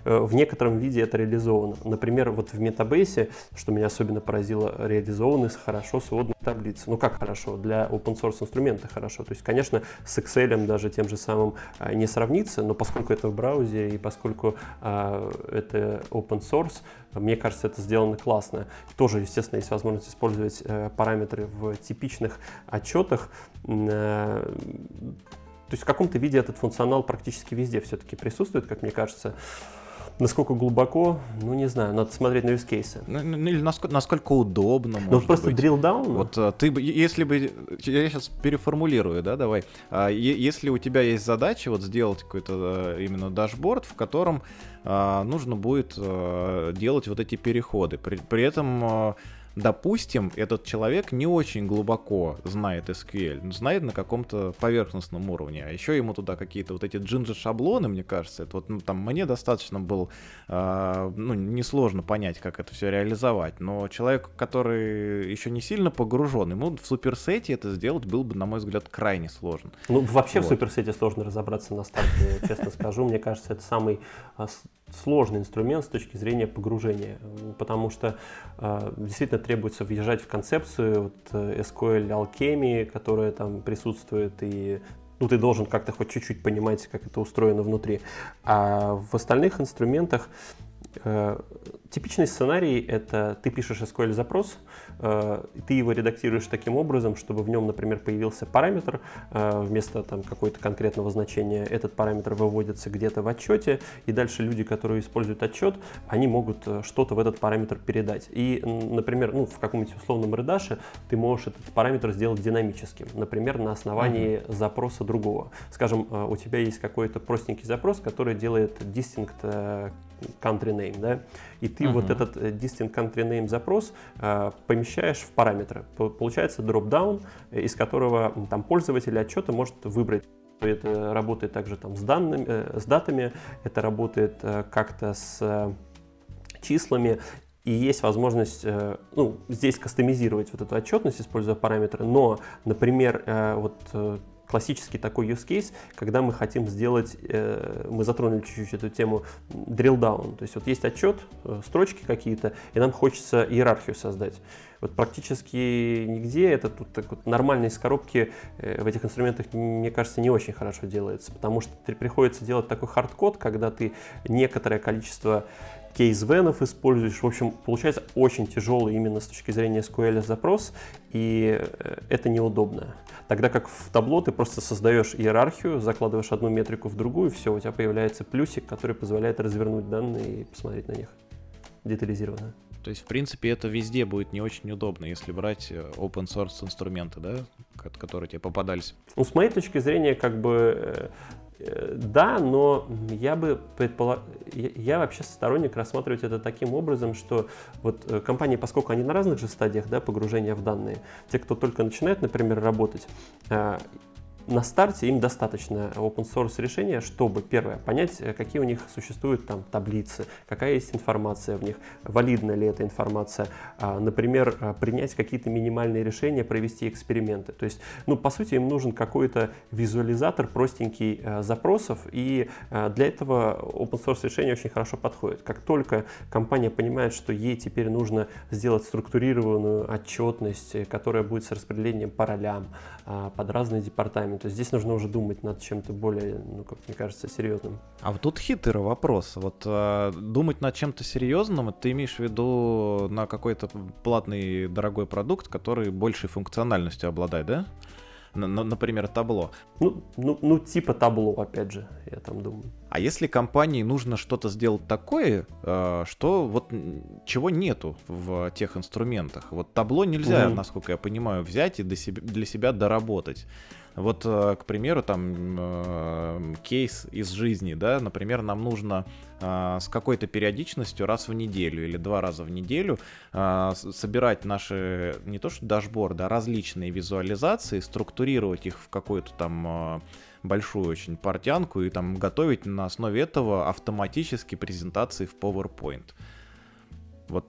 в некотором виде это реализовано. Например, вот в Metabase, что меня особенно поразило, реализованы хорошо сводные таблицы. Ну как хорошо? Для open source инструмента хорошо. То есть, конечно, с Excel даже тем же самым а, не сравнится, но поскольку это в браузере и поскольку а, это open source, мне кажется, это сделано классно. Тоже, естественно, есть возможность использовать э, параметры в типичных отчетах. Э, то есть в каком-то виде этот функционал практически везде все-таки присутствует, как мне кажется. Насколько глубоко, ну не знаю, надо смотреть на use cases. Ну, ну, ну, или насколько, насколько удобно. Ну просто быть. drill down. Вот а, ты бы, если бы, я сейчас переформулирую, да, давай. А, если у тебя есть задача вот сделать какой-то а, именно дашборд, в котором нужно будет делать вот эти переходы, при, при этом Допустим, этот человек не очень глубоко знает SQL, знает на каком-то поверхностном уровне, а еще ему туда какие-то вот эти джинджер-шаблоны, мне кажется, это вот ну, там мне достаточно было, э, ну, несложно понять, как это все реализовать, но человек, который еще не сильно погружен, ему в суперсете это сделать было бы, на мой взгляд, крайне сложно. Ну, вообще вот. в суперсете сложно разобраться на старте, честно скажу, мне кажется, это самый а, сложный инструмент с точки зрения погружения, потому что э, действительно требуется въезжать в концепцию вот, э, SQL алхимии, которая там присутствует, и ну, ты должен как-то хоть чуть-чуть понимать, как это устроено внутри. А в остальных инструментах Типичный сценарий — это ты пишешь SQL-запрос, э, ты его редактируешь таким образом, чтобы в нем, например, появился параметр э, вместо там, какого-то конкретного значения. Этот параметр выводится где-то в отчете, и дальше люди, которые используют отчет, они могут э, что-то в этот параметр передать. И, например, ну, в каком-нибудь условном редаше ты можешь этот параметр сделать динамическим, например, на основании uh-huh. запроса другого. Скажем, у тебя есть какой-то простенький запрос, который делает distinct country name, да, и ты uh-huh. вот этот э, distinct country name запрос э, помещаешь в параметры. Получается drop-down, э, из которого там пользователь отчета может выбрать это работает также там с данными, э, с датами, это работает э, как-то с э, числами, и есть возможность ну, здесь кастомизировать вот эту отчетность, используя параметры, но, например, вот классический такой use case, когда мы хотим сделать, э, мы затронули чуть-чуть эту тему, drill down. То есть вот есть отчет, э, строчки какие-то, и нам хочется иерархию создать. Вот практически нигде это тут так вот нормально из коробки э, в этих инструментах, мне кажется, не очень хорошо делается, потому что приходится делать такой hardcode, когда ты некоторое количество case when ов используешь. В общем, получается очень тяжелый именно с точки зрения SQL запрос, и э, это неудобно. Тогда как в Tableau ты просто создаешь иерархию, закладываешь одну метрику в другую, все, у тебя появляется плюсик, который позволяет развернуть данные и посмотреть на них детализированно. То есть, в принципе, это везде будет не очень удобно, если брать э, open source инструменты, да, которые тебе попадались. Ну, с моей точки зрения, как бы э, да, но я бы предполагал, я вообще сторонник рассматривать это таким образом, что вот э, компании, поскольку они на разных же стадиях да, погружения в данные, те, кто только начинает, например, работать, на старте им достаточно open source решения, чтобы, первое, понять, э, какие у них существуют там таблицы, какая есть информация в них, валидна ли эта информация, а, например, а, принять какие-то минимальные решения, провести эксперименты. То есть, ну, по сути, им нужен какой-то визуализатор простенький э, запросов, и э, для этого open source решение очень хорошо подходит. Как только компания понимает, что ей теперь нужно сделать структурированную отчетность, которая будет с распределением по ролям а, под разные департаменты, то есть здесь нужно уже думать над чем-то более, ну, как мне кажется, серьезным. А вот тут хитрый вопрос. Вот э, думать над чем-то серьезным, ты имеешь в виду на какой-то платный дорогой продукт, который большей функциональностью обладает, да? например, табло. Ну, ну, ну, типа табло, опять же, я там думаю. А если компании нужно что-то сделать такое, э, что вот чего нету в тех инструментах? Вот табло нельзя, mm-hmm. насколько я понимаю, взять и для себя, для себя доработать. Вот, э, к примеру, там э, кейс из жизни, да, например, нам нужно с какой-то периодичностью раз в неделю или два раза в неделю собирать наши не то что дашборды, а различные визуализации, структурировать их в какую-то там большую очень портянку и там готовить на основе этого автоматически презентации в PowerPoint. Вот,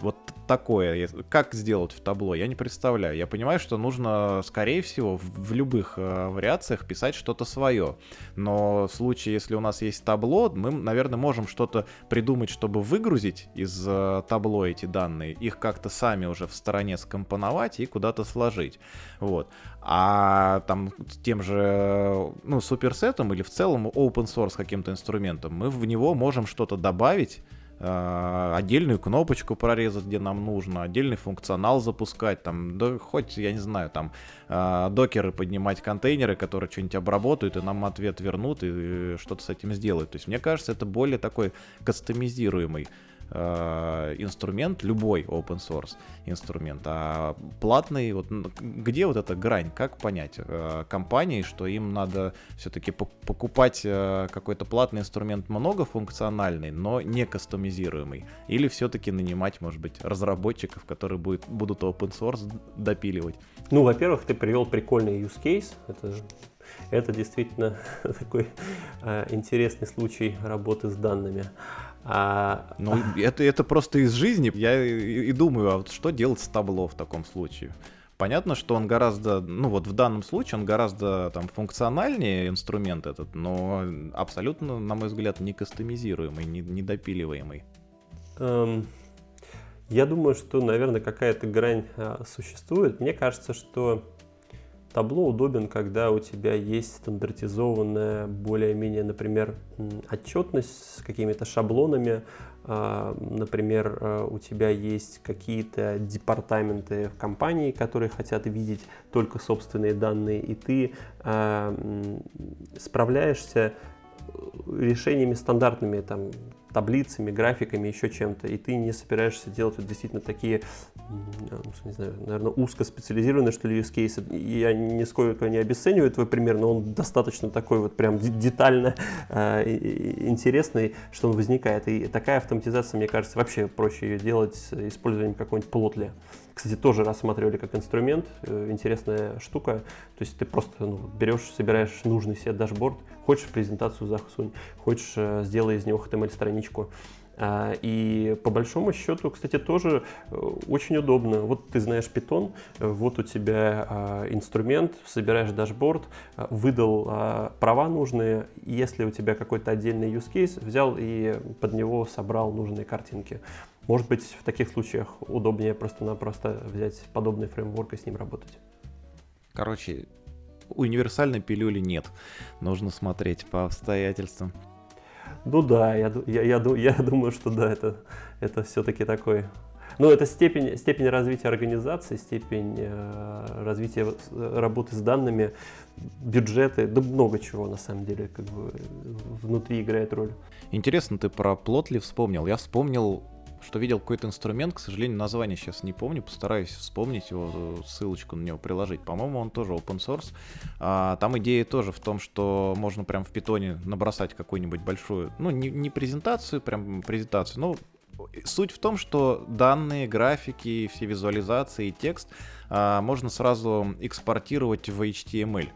вот такое. Как сделать в табло, я не представляю. Я понимаю, что нужно, скорее всего, в, в любых э, вариациях писать что-то свое. Но в случае, если у нас есть табло, мы, наверное, можем что-то придумать, чтобы выгрузить из э, табло эти данные, их как-то сами уже в стороне скомпоновать и куда-то сложить. Вот. А там тем же, ну, суперсетом или в целом open source каким-то инструментом мы в него можем что-то добавить, отдельную кнопочку прорезать, где нам нужно, отдельный функционал запускать, там, да хоть, я не знаю, там, э, докеры поднимать контейнеры, которые что-нибудь обработают и нам ответ вернут и что-то с этим сделают. То есть, мне кажется, это более такой кастомизируемый э, инструмент, любой open source инструмент, а платный, вот где вот эта грань, как понять э, компании, что им надо все-таки покупать э, какой-то платный инструмент многофункциональный, но не кастомизируемый, или все-таки нанимать, может быть, разработчиков, которые будет, будут open source допиливать? Ну, во-первых, ты привел прикольный use case, это это действительно такой э, интересный случай работы с данными. А... Ну, это, это просто из жизни. Я и, и думаю, а вот что делать с табло в таком случае? Понятно, что он гораздо, ну вот в данном случае он гораздо там функциональнее инструмент этот, но абсолютно, на мой взгляд, не кастомизируемый, не, не допиливаемый. Эм, я думаю, что, наверное, какая-то грань а, существует. Мне кажется, что Табло удобен, когда у тебя есть стандартизованная, более-менее, например, отчетность с какими-то шаблонами. А, например, а, у тебя есть какие-то департаменты в компании, которые хотят видеть только собственные данные, и ты а, справляешься решениями стандартными, там, таблицами, графиками, еще чем-то, и ты не собираешься делать вот действительно такие, не знаю, наверное, узкоспециализированные, что ли, use cases. Я нисколько не обесцениваю твой пример, но он достаточно такой вот прям детально э, интересный, что он возникает. И такая автоматизация, мне кажется, вообще проще ее делать с использованием какого-нибудь плотля кстати, тоже рассматривали как инструмент. Э, интересная штука. То есть ты просто ну, берешь, собираешь нужный себе дашборд, хочешь презентацию засунь, хочешь э, сделай из него HTML-страничку. А, и по большому счету, кстати, тоже э, очень удобно. Вот ты знаешь Python, вот у тебя а, инструмент, собираешь дашборд, выдал а, права нужные. Если у тебя какой-то отдельный use case, взял и под него собрал нужные картинки. Может быть, в таких случаях удобнее просто-напросто взять подобный фреймворк и с ним работать. Короче, универсальной пилюли нет. Нужно смотреть по обстоятельствам. Ну да, я, я, я, я думаю, что да, это, это все-таки такой ну, это степень, степень развития организации, степень э, развития работы с данными, бюджеты, да много чего на самом деле как бы внутри играет роль. Интересно, ты про Plotly вспомнил. Я вспомнил что видел какой-то инструмент, к сожалению, название сейчас не помню, постараюсь вспомнить его, ссылочку на него приложить. По-моему, он тоже open source. А, там идея тоже в том, что можно прям в питоне набросать какую-нибудь большую, ну, не, не презентацию, прям презентацию, но Суть в том, что данные, графики, все визуализации и текст а, можно сразу экспортировать в HTML.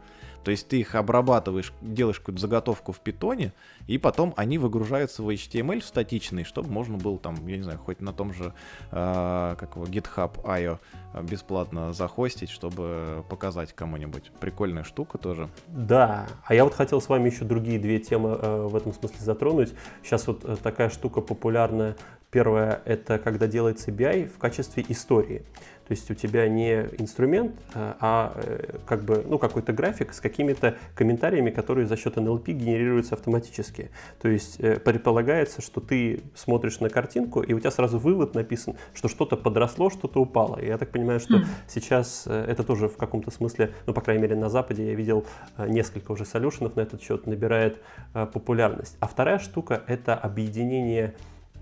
То есть ты их обрабатываешь, делаешь какую-то заготовку в питоне, и потом они выгружаются в HTML в статичный, чтобы можно было там, я не знаю, хоть на том же э, как его, GitHub.io бесплатно захостить, чтобы показать кому-нибудь. Прикольная штука тоже. Да, а я вот хотел с вами еще другие две темы э, в этом смысле затронуть. Сейчас вот э, такая штука популярная Первое — это когда делается BI в качестве истории. То есть у тебя не инструмент, э, а э, как бы, ну, какой-то график с какими-то комментариями, которые за счет NLP генерируются автоматически. То есть э, предполагается, что ты смотришь на картинку, и у тебя сразу вывод написан, что что-то подросло, что-то упало. И я так понимаю, что mm. сейчас это тоже в каком-то смысле, ну, по крайней мере, на Западе я видел несколько уже солюшенов на этот счет, набирает популярность. А вторая штука — это объединение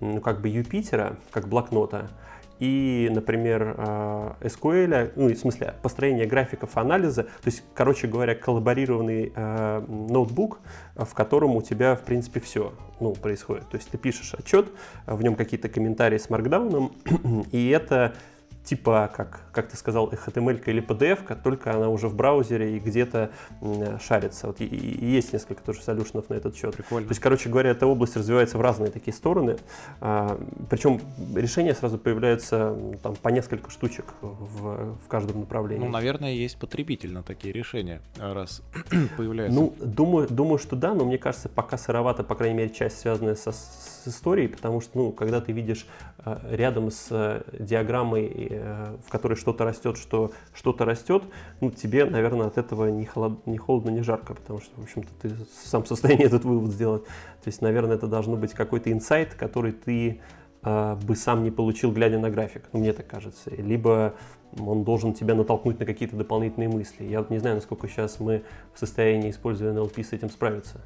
ну, как бы Юпитера, как блокнота, и, например, э, SQL, ну, в смысле, построение графиков анализа, то есть, короче говоря, коллаборированный э, ноутбук, в котором у тебя, в принципе, все ну, происходит. То есть ты пишешь отчет, в нем какие-то комментарии с маркдауном, и это типа, как, как ты сказал, HTML или PDF, только она уже в браузере и где-то шарится. Вот и, и есть несколько тоже солюшенов на этот счет. Прикольно. То есть, короче говоря, эта область развивается в разные такие стороны. А, причем решения сразу появляются там, по несколько штучек в, в каждом направлении. Ну, наверное, есть потребитель на такие решения, раз появляются. Ну, думаю, думаю, что да, но мне кажется, пока сыровато, по крайней мере, часть, связанная со, с историей, потому что, ну, когда ты видишь рядом с э, диаграммой Э, в которой что-то растет, что что-то растет, ну, тебе, наверное, от этого не, холод, не холодно, не жарко, потому что, в общем-то, ты сам в состоянии этот вывод сделать. То есть, наверное, это должно быть какой-то инсайт, который ты э, бы сам не получил, глядя на график, ну, мне так кажется. Либо он должен тебя натолкнуть на какие-то дополнительные мысли. Я вот не знаю, насколько сейчас мы в состоянии, используя NLP, с этим справиться.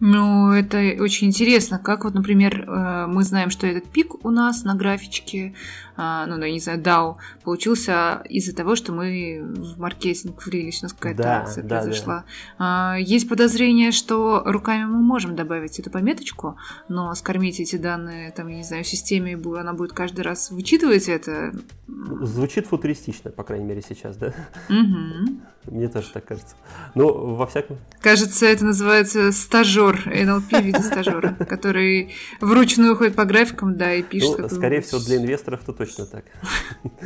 Ну, это очень интересно. Как вот, например, э, мы знаем, что этот пик у нас на графичке, ну, да, не знаю, DAO, получился из-за того, что мы в маркетинг влились, у нас какая-то да, акция да, произошла. Да. Есть подозрение, что руками мы можем добавить эту пометочку, но скормить эти данные, там, я не знаю, системе, она будет каждый раз вычитывать это. Звучит футуристично, по крайней мере, сейчас, да? Угу. Мне тоже так кажется. Ну, во всяком... Кажется, это называется стажер, НЛП в виде стажера, который вручную ходит по графикам, да, и пишет. Ну, скорее всего, для инвесторов то точно так.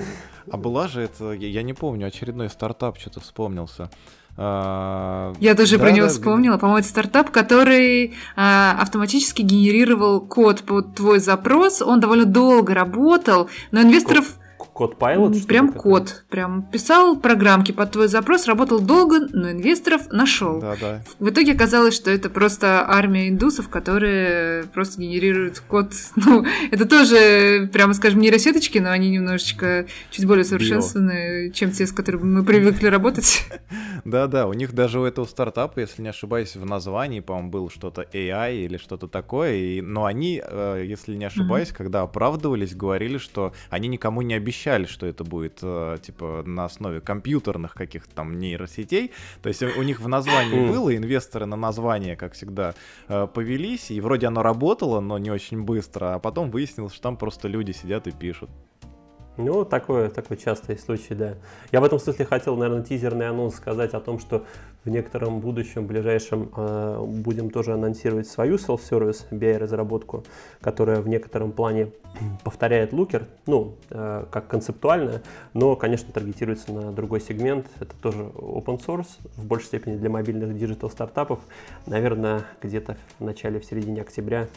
А была же это, я не помню, очередной стартап что-то вспомнился. А, Я тоже да, про него да, вспомнила. По-моему, это стартап, который а, автоматически генерировал код под твой запрос. Он довольно долго работал, но инвесторов Код Pilot? Прям код. Прям писал программки под твой запрос, работал долго, но инвесторов нашел. Да, да. В итоге оказалось, что это просто армия индусов, которые просто генерируют код. Ну, это тоже, прямо скажем, нейросеточки, но они немножечко чуть более совершенственные, чем те, с которыми мы привыкли работать. Да, да, у них даже у этого стартапа, если не ошибаюсь, в названии, по-моему, было что-то AI или что-то такое. И, но они, э, если не ошибаюсь, mm-hmm. когда оправдывались, говорили, что они никому не обещали обещали, что это будет э, типа на основе компьютерных каких-то там нейросетей. То есть у них в названии было, инвесторы на название, как всегда, э, повелись, и вроде оно работало, но не очень быстро, а потом выяснилось, что там просто люди сидят и пишут. Ну, такое, такой частый случай, да. Я в этом смысле хотел, наверное, тизерный анонс сказать о том, что в некотором будущем, ближайшем, э, будем тоже анонсировать свою self-service BI-разработку, которая в некотором плане повторяет Looker, ну, э, как концептуально, но, конечно, таргетируется на другой сегмент. Это тоже open source, в большей степени для мобильных digital стартапов. Наверное, где-то в начале, в середине октября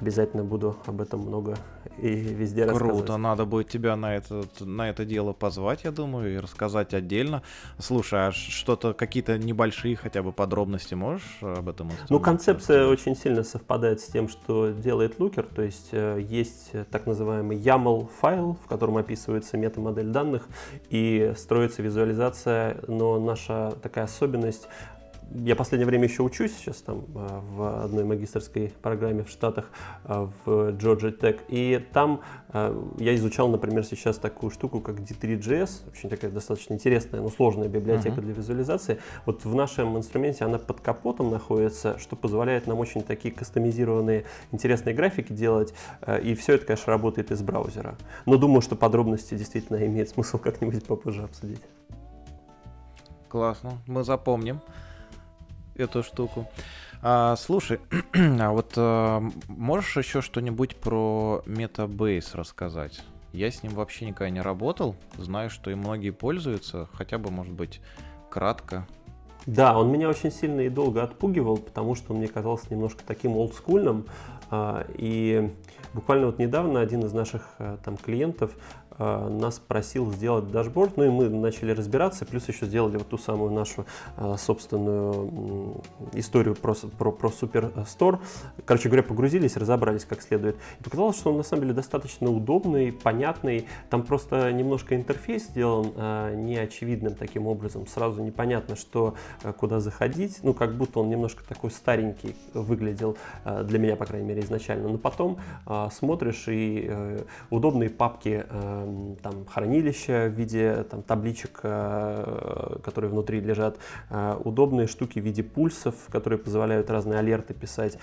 обязательно буду об этом много и везде Круто, рассказывать. Круто, надо будет тебя на это, на это дело позвать, я думаю, и рассказать отдельно. Слушай, а что-то, какие-то не небольшие хотя бы подробности можешь об этом? Ну, концепция очень сильно совпадает с тем, что делает Looker, то есть э, есть так называемый YAML файл, в котором описывается метамодель данных и строится визуализация, но наша такая особенность я последнее время еще учусь сейчас там э, в одной магистрской программе в Штатах, э, в Georgia Tech, и там э, я изучал, например, сейчас такую штуку, как D3.js, очень такая достаточно интересная, но сложная библиотека uh-huh. для визуализации. Вот в нашем инструменте она под капотом находится, что позволяет нам очень такие кастомизированные интересные графики делать, и все это, конечно, работает из браузера. Но думаю, что подробности действительно имеет смысл как-нибудь попозже обсудить. Классно, мы запомним эту штуку. А, слушай, а вот а, можешь еще что-нибудь про Metabase рассказать? Я с ним вообще никогда не работал, знаю, что и многие пользуются, хотя бы, может быть, кратко. Да, он меня очень сильно и долго отпугивал, потому что он мне казался немножко таким олдскульным. А, и буквально вот недавно один из наших а, там клиентов Э, нас просил сделать дашборд, ну и мы начали разбираться, плюс еще сделали вот ту самую нашу э, собственную историю про, про, про Superstore. Короче говоря, погрузились, разобрались как следует. И показалось, что он на самом деле достаточно удобный, понятный. Там просто немножко интерфейс сделан э, неочевидным таким образом. Сразу непонятно, что куда заходить. Ну, как будто он немножко такой старенький выглядел для меня, по крайней мере, изначально. Но потом смотришь и удобные папки там, хранилища в виде там, табличек, э, которые внутри лежат, э, удобные штуки в виде пульсов, которые позволяют разные алерты писать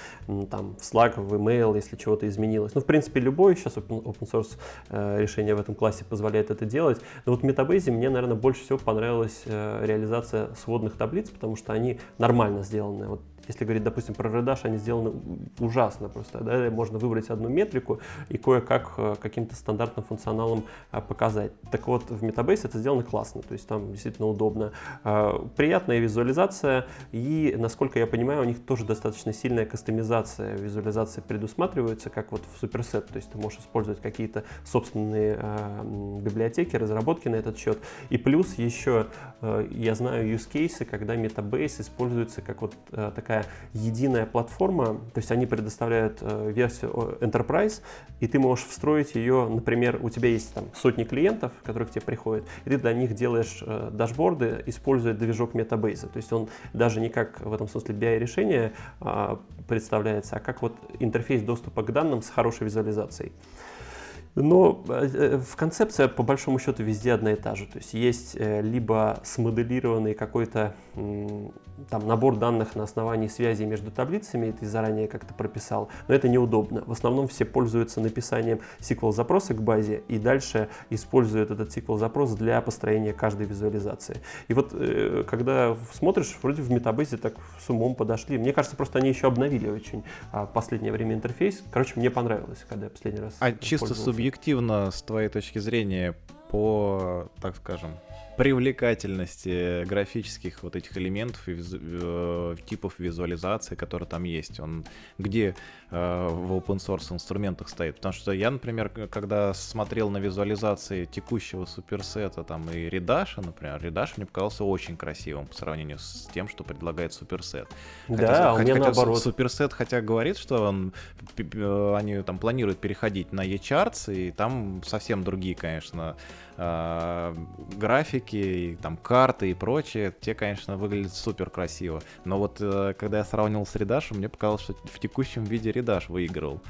там, в Slack, в email, если чего-то изменилось. Ну, в принципе, любой сейчас open, open source э, решение в этом классе позволяет это делать. Но вот в Metabase мне, наверное, больше всего понравилась реализация сводных таблиц, потому что они нормально сделаны. Вот если говорить, допустим, про Redash, они сделаны ужасно просто. Да? Можно выбрать одну метрику и кое-как э, каким-то стандартным функционалом э, показать. Так вот, в Metabase это сделано классно, то есть там действительно удобно. Э, приятная визуализация и, насколько я понимаю, у них тоже достаточно сильная кастомизация визуализации предусматривается, как вот в Superset, то есть ты можешь использовать какие-то собственные библиотеки, разработки на этот счет. И плюс еще я знаю use cases, когда Metabase используется как вот такая такая единая платформа, то есть они предоставляют э, версию Enterprise, и ты можешь встроить ее, например, у тебя есть там сотни клиентов, которые к тебе приходят, и ты для них делаешь э, дашборды, используя движок Metabase. То есть он даже не как в этом смысле BI-решение а, представляется, а как вот интерфейс доступа к данным с хорошей визуализацией. Но э, в концепция, по большому счету, везде одна и та же. То есть есть либо смоделированный какой-то там набор данных на основании связи между таблицами, ты заранее как-то прописал, но это неудобно. В основном все пользуются написанием SQL-запроса к базе и дальше используют этот SQL-запрос для построения каждой визуализации. И вот э, когда смотришь, вроде в метабейзе так с умом подошли. Мне кажется, просто они еще обновили очень а, в последнее время интерфейс. Короче, мне понравилось, когда я последний раз А чисто субъективно, с твоей точки зрения, по, так скажем, привлекательности графических вот этих элементов и визу, э, типов визуализации, которые там есть. Он где э, в open source инструментах стоит. Потому что я, например, когда смотрел на визуализации текущего суперсета там и Редаша, например, Редаш мне показался очень красивым по сравнению с тем, что предлагает суперсет. Хотя, да, хотя, у меня хотя наоборот. Суперсет хотя говорит, что он, э, они там планируют переходить на e-charts, и там совсем другие, конечно, э, графики, и там карты и прочее, те, конечно, выглядят супер красиво. Но вот э, когда я сравнивал с Редашем, мне показалось, что в текущем виде Редаш выиграл.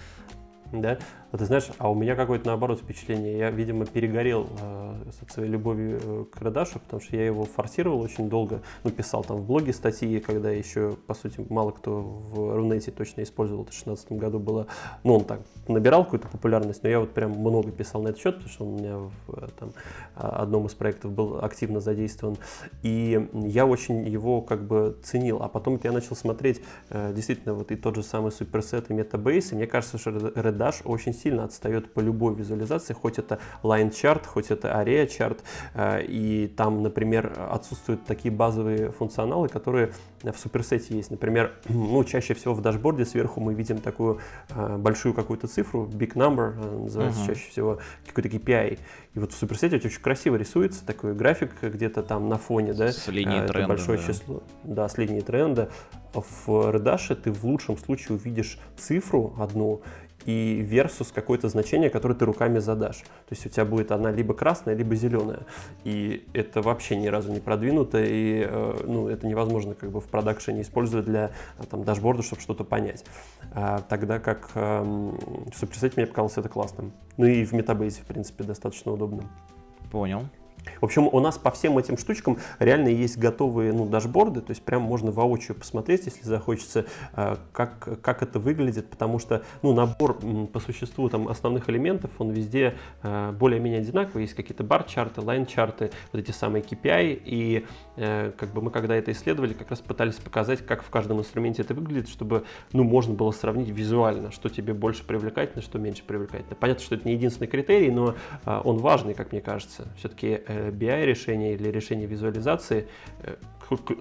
Да? А ты знаешь, а у меня какое-то наоборот впечатление. Я, видимо, перегорел э, со своей любовью э, к Радашу, потому что я его форсировал очень долго. Ну, писал там в блоге статьи, когда еще, по сути, мало кто в Рунете точно использовал. Это в 2016 году было. Ну, он так набирал какую-то популярность, но я вот прям много писал на этот счет, потому что он у меня в э, там, а, одном из проектов был активно задействован. И я очень его как бы ценил. А потом я начал смотреть э, действительно вот и тот же самый суперсет и метабейс, и мне кажется, что Red очень сильно отстает по любой визуализации, хоть это line chart, хоть это area chart, э, и там, например, отсутствуют такие базовые функционалы, которые в суперсете есть. Например, ну, чаще всего в дашборде сверху мы видим такую э, большую какую-то цифру, big number, э, называется uh-huh. чаще всего какой-то KPI. И вот в суперсете очень красиво рисуется такой график где-то там на фоне, да? С линией э, тренда. Большое да. число. Да, с линией тренда. В Reddash ты в лучшем случае увидишь цифру одну, и versus какое-то значение, которое ты руками задашь. То есть у тебя будет она либо красная, либо зеленая. И это вообще ни разу не продвинуто, и э, ну, это невозможно как бы в продакшене использовать для там, дашборда, чтобы что-то понять. А, тогда как э, в Superset мне показалось это классным. Ну и в Metabase, в принципе, достаточно удобным. Понял. В общем, у нас по всем этим штучкам реально есть готовые ну, дашборды, то есть прям можно воочию посмотреть, если захочется, э, как, как это выглядит, потому что ну, набор по существу там, основных элементов, он везде э, более-менее одинаковый, есть какие-то бар-чарты, лайн-чарты, вот эти самые KPI, и э, как бы мы когда это исследовали, как раз пытались показать, как в каждом инструменте это выглядит, чтобы ну, можно было сравнить визуально, что тебе больше привлекательно, что меньше привлекательно. Понятно, что это не единственный критерий, но он важный, как мне кажется. Все-таки BI решение или решение визуализации, э,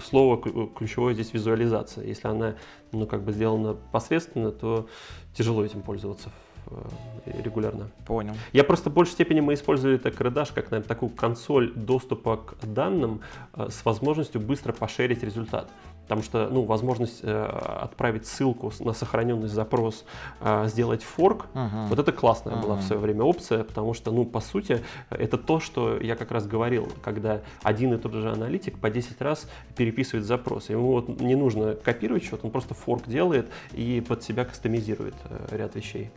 слово ключевое здесь визуализация. Если она ну, как бы сделана посредственно, то тяжело этим пользоваться э, регулярно. Понял. Я просто в большей степени мы использовали так Reddash как, наверное, такую консоль доступа к данным э, с возможностью быстро пошерить результат. Потому что, ну, возможность э, отправить ссылку на сохраненный запрос, э, сделать форк, uh-huh. вот это классная uh-huh. была в свое время опция, потому что, ну, по сути, это то, что я как раз говорил, когда один и тот же аналитик по 10 раз переписывает запрос. Ему вот не нужно копировать что-то, он просто форк делает и под себя кастомизирует э, ряд вещей.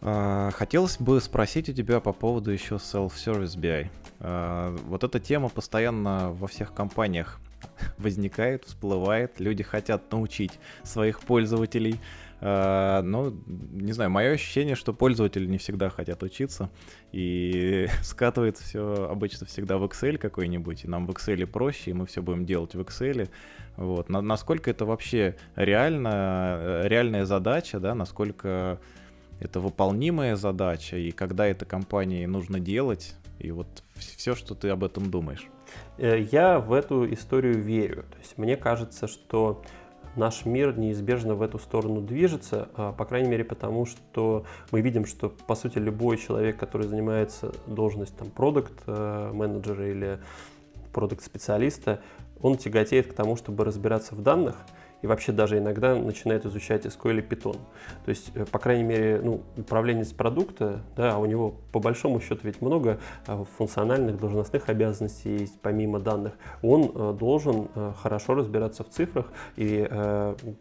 Хотелось бы спросить у тебя по поводу еще Self-Service BI. А, вот эта тема постоянно во всех компаниях возникает, всплывает. Люди хотят научить своих пользователей. А, но, не знаю, мое ощущение, что пользователи не всегда хотят учиться. И скатывается все обычно всегда в Excel какой-нибудь. И нам в Excel проще, и мы все будем делать в Excel. Вот. Насколько это вообще реально, э, реальная задача, да, насколько это выполнимая задача, и когда это компании нужно делать, и вот все, что ты об этом думаешь. Э, я в эту историю верю. То есть мне кажется, что наш мир неизбежно в эту сторону движется, а, по крайней мере потому, что мы видим, что по сути любой человек, который занимается должность там продукт э, менеджера или продукт специалиста, он тяготеет к тому, чтобы разбираться в данных – и вообще даже иногда начинает изучать SQL и Python. То есть, э, по крайней мере, ну, управленец продукта, да, а у него по большому счету ведь много э, функциональных должностных обязанностей есть помимо данных. Он э, должен хорошо разбираться в цифрах и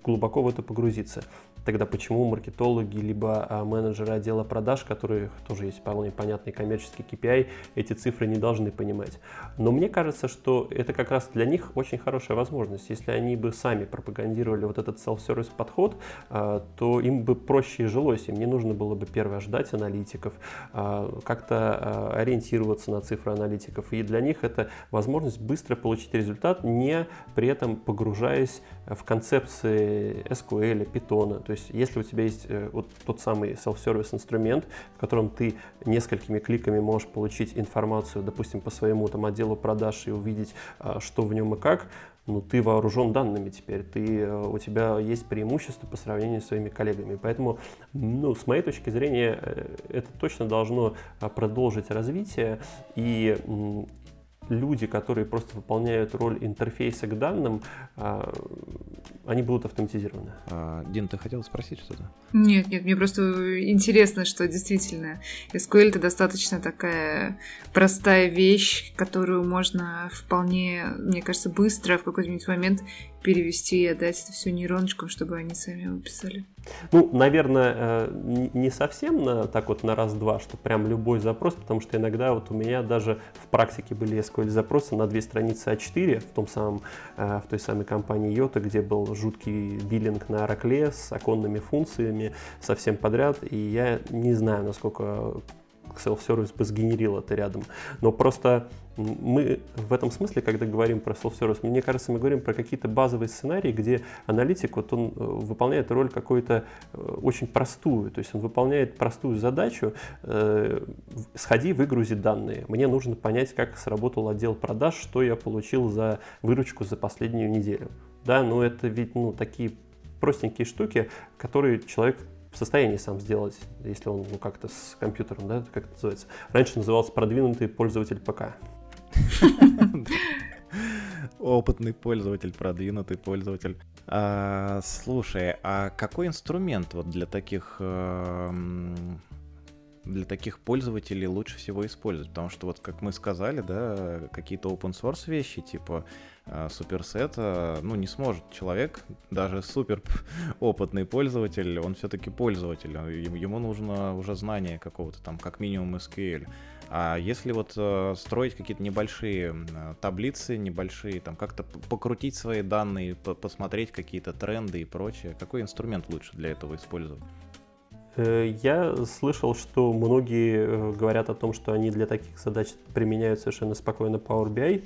глубоко в это погрузиться. Тогда почему маркетологи, либо а, менеджеры отдела продаж, которые тоже есть вполне понятный коммерческий KPI, эти цифры не должны понимать. Но мне кажется, что это как раз для них очень хорошая возможность. Если они бы сами пропагандировали вот этот self-service подход, а, то им бы проще жилось, им не нужно было бы первое ждать аналитиков, а, как-то ориентироваться на цифры аналитиков. И для них это возможность быстро получить результат, не при этом погружаясь в концепции SQL, Python. То есть, если у тебя есть э, вот тот самый self-service инструмент, в котором ты несколькими кликами можешь получить информацию, допустим, по своему там отделу продаж и увидеть, а, что в нем и как, ну, ты вооружен данными теперь, ты, э, у тебя есть преимущество по сравнению с своими коллегами. Поэтому, ну, с моей точки зрения, э, это точно должно а, продолжить развитие, и люди, которые просто выполняют роль интерфейса к данным, а, они будут автоматизированы. А, Дин, ты хотел спросить что-то? Нет, нет, мне просто интересно, что действительно SQL это достаточно такая простая вещь, которую можно вполне, мне кажется, быстро в какой-нибудь момент перевести и отдать это все нейроночкам, чтобы они сами его писали. Ну, наверное, э, не совсем на, так вот на раз-два, что прям любой запрос, потому что иногда вот у меня даже в практике были SQL запросы на две страницы А4 в том самом, э, в той самой компании Йота, где был жуткий биллинг на Oracle с оконными функциями совсем подряд, и я не знаю, насколько self-service бы сгенерил это рядом. Но просто мы в этом смысле, когда говорим про self-service, мне кажется, мы говорим про какие-то базовые сценарии, где аналитик, вот он э, выполняет роль какую-то э, очень простую, то есть он выполняет простую задачу, э, сходи, выгрузи данные. Мне нужно понять, как сработал отдел продаж, что я получил за выручку за последнюю неделю. Да, но это ведь ну, такие простенькие штуки, которые человек в состоянии сам сделать, если он ну, как-то с компьютером, да, как это называется. Раньше назывался продвинутый пользователь ПК. Опытный пользователь, продвинутый пользователь. А, слушай, а какой инструмент вот для таких э, для таких пользователей лучше всего использовать? Потому что вот как мы сказали, да, какие-то open source вещи типа э, суперсета, ну не сможет человек, даже супер опытный пользователь, он все-таки пользователь, ему нужно уже знание какого-то там, как минимум SQL. А если вот э, строить какие-то небольшие таблицы, небольшие, там как-то покрутить свои данные, по посмотреть какие-то тренды и прочее, какой инструмент лучше для этого использовать? Э, я слышал, что многие э, говорят о том, что они для таких задач применяют совершенно спокойно Power BI.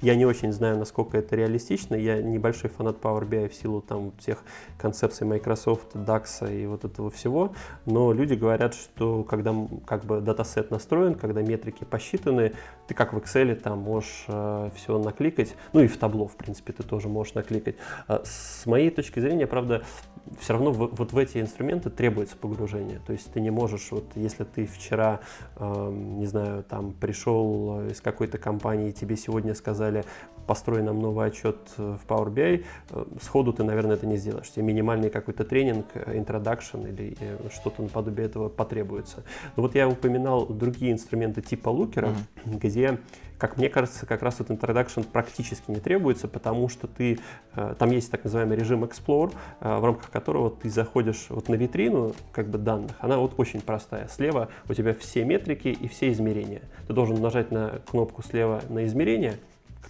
Я не очень знаю, насколько это реалистично. Я небольшой фанат Power BI в силу там тех концепций Microsoft, DAX и вот этого всего. Но люди говорят, что когда как бы датасет настроен, когда метрики посчитаны, ты как в Excel там можешь э, все накликать. Ну и в табло, в принципе, ты тоже можешь накликать. А с моей точки зрения, правда, все равно в, вот в эти инструменты требуется погружение. То есть ты не можешь, вот если ты вчера, э, не знаю, там пришел из какой-то компании, тебе сегодня сказали, построй нам новый отчет в Power BI, э, сходу ты, наверное, это не сделаешь. Тебе минимальный какой-то тренинг, э, introduction или э, что-то наподобие этого потребуется. Но вот я упоминал другие инструменты типа лукера, mm-hmm. где как мне кажется, как раз вот introduction практически не требуется, потому что ты, э, там есть так называемый режим Explore, э, в рамках которого ты заходишь вот на витрину как бы данных, она вот очень простая. Слева у тебя все метрики и все измерения. Ты должен нажать на кнопку слева на измерение,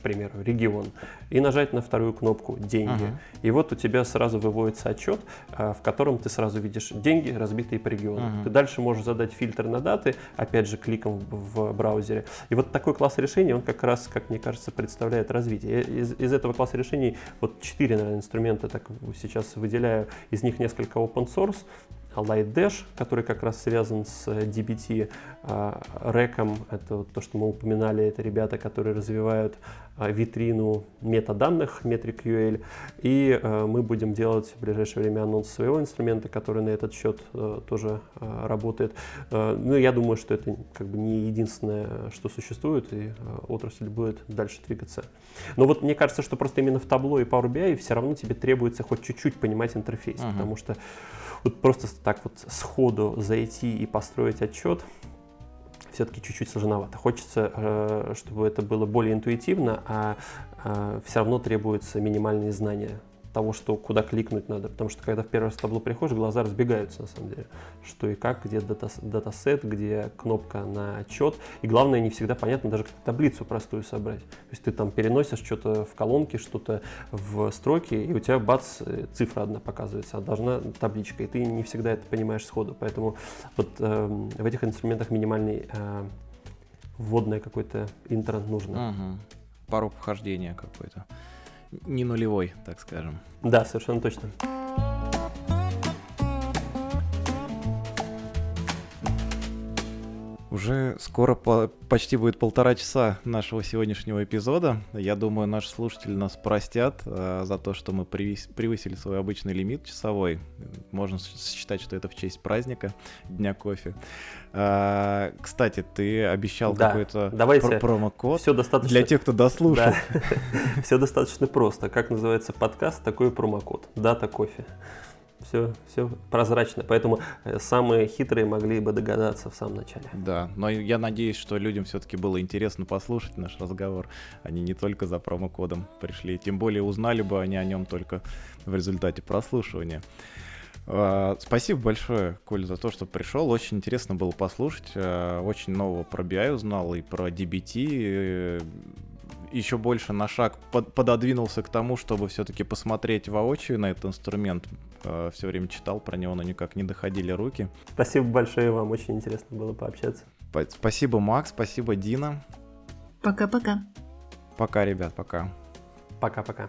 к примеру, регион, и нажать на вторую кнопку «Деньги». Uh-huh. И вот у тебя сразу выводится отчет, а, в котором ты сразу видишь деньги, разбитые по региону. Uh-huh. Ты дальше можешь задать фильтр на даты, опять же, кликом в браузере. И вот такой класс решений, он как раз, как мне кажется, представляет развитие. Из, из этого класса решений вот четыре, наверное, инструмента так сейчас выделяю. Из них несколько open source, Light Dash, который как раз связан с DBT, Реком, это то, что мы упоминали, это ребята, которые развивают а, витрину метаданных MetricUL, и а, мы будем делать в ближайшее время анонс своего инструмента, который на этот счет а, тоже работает. Ну, я думаю, что это как бы не единственное, что существует, и отрасль будет дальше двигаться. Но вот мне кажется, что просто именно в табло и Power BI все равно тебе требуется хоть чуть-чуть понимать интерфейс, uh-huh. потому что вот просто так вот сходу зайти и построить отчет, все-таки чуть-чуть сложновато. Хочется, э, чтобы это было более интуитивно, а э, все равно требуются минимальные знания того, что куда кликнуть надо. Потому что когда в первое табло приходишь, глаза разбегаются на самом деле. Что и как, где дата, датасет, где кнопка на отчет. И главное, не всегда понятно даже, как таблицу простую собрать. То есть ты там переносишь что-то в колонке, что-то в строке, и у тебя бац, цифра одна показывается, а должна табличка. И ты не всегда это понимаешь сходу. Поэтому вот э, в этих инструментах минимальный э, вводное какое-то интро нужно. Угу. Пару вхождения какой-то не нулевой, так скажем. Да, совершенно точно. Уже скоро по почти будет полтора часа нашего сегодняшнего эпизода. Я думаю, наши слушатели нас простят э, за то, что мы превысили свой обычный лимит часовой. Можно считать, что это в честь праздника Дня кофе. Э, кстати, ты обещал да. какой-то пр промокод Все достаточно... для тех, кто дослушал. Все достаточно просто. Как называется подкаст, такой промокод. Дата кофе все, все прозрачно. Поэтому э, самые хитрые могли бы догадаться в самом начале. Да, но я надеюсь, что людям все-таки было интересно послушать наш разговор. Они не только за промокодом пришли, тем более узнали бы они о нем только в результате прослушивания. А, спасибо большое, Коль, за то, что пришел. Очень интересно было послушать. А, очень нового про BI узнал и про DBT еще больше на шаг под, пододвинулся к тому, чтобы все-таки посмотреть воочию на этот инструмент. Э, все время читал про него, но никак не доходили руки. Спасибо большое вам, очень интересно было пообщаться. Спасибо, Макс, спасибо, Дина. Пока-пока. Пока, ребят, пока. Пока-пока.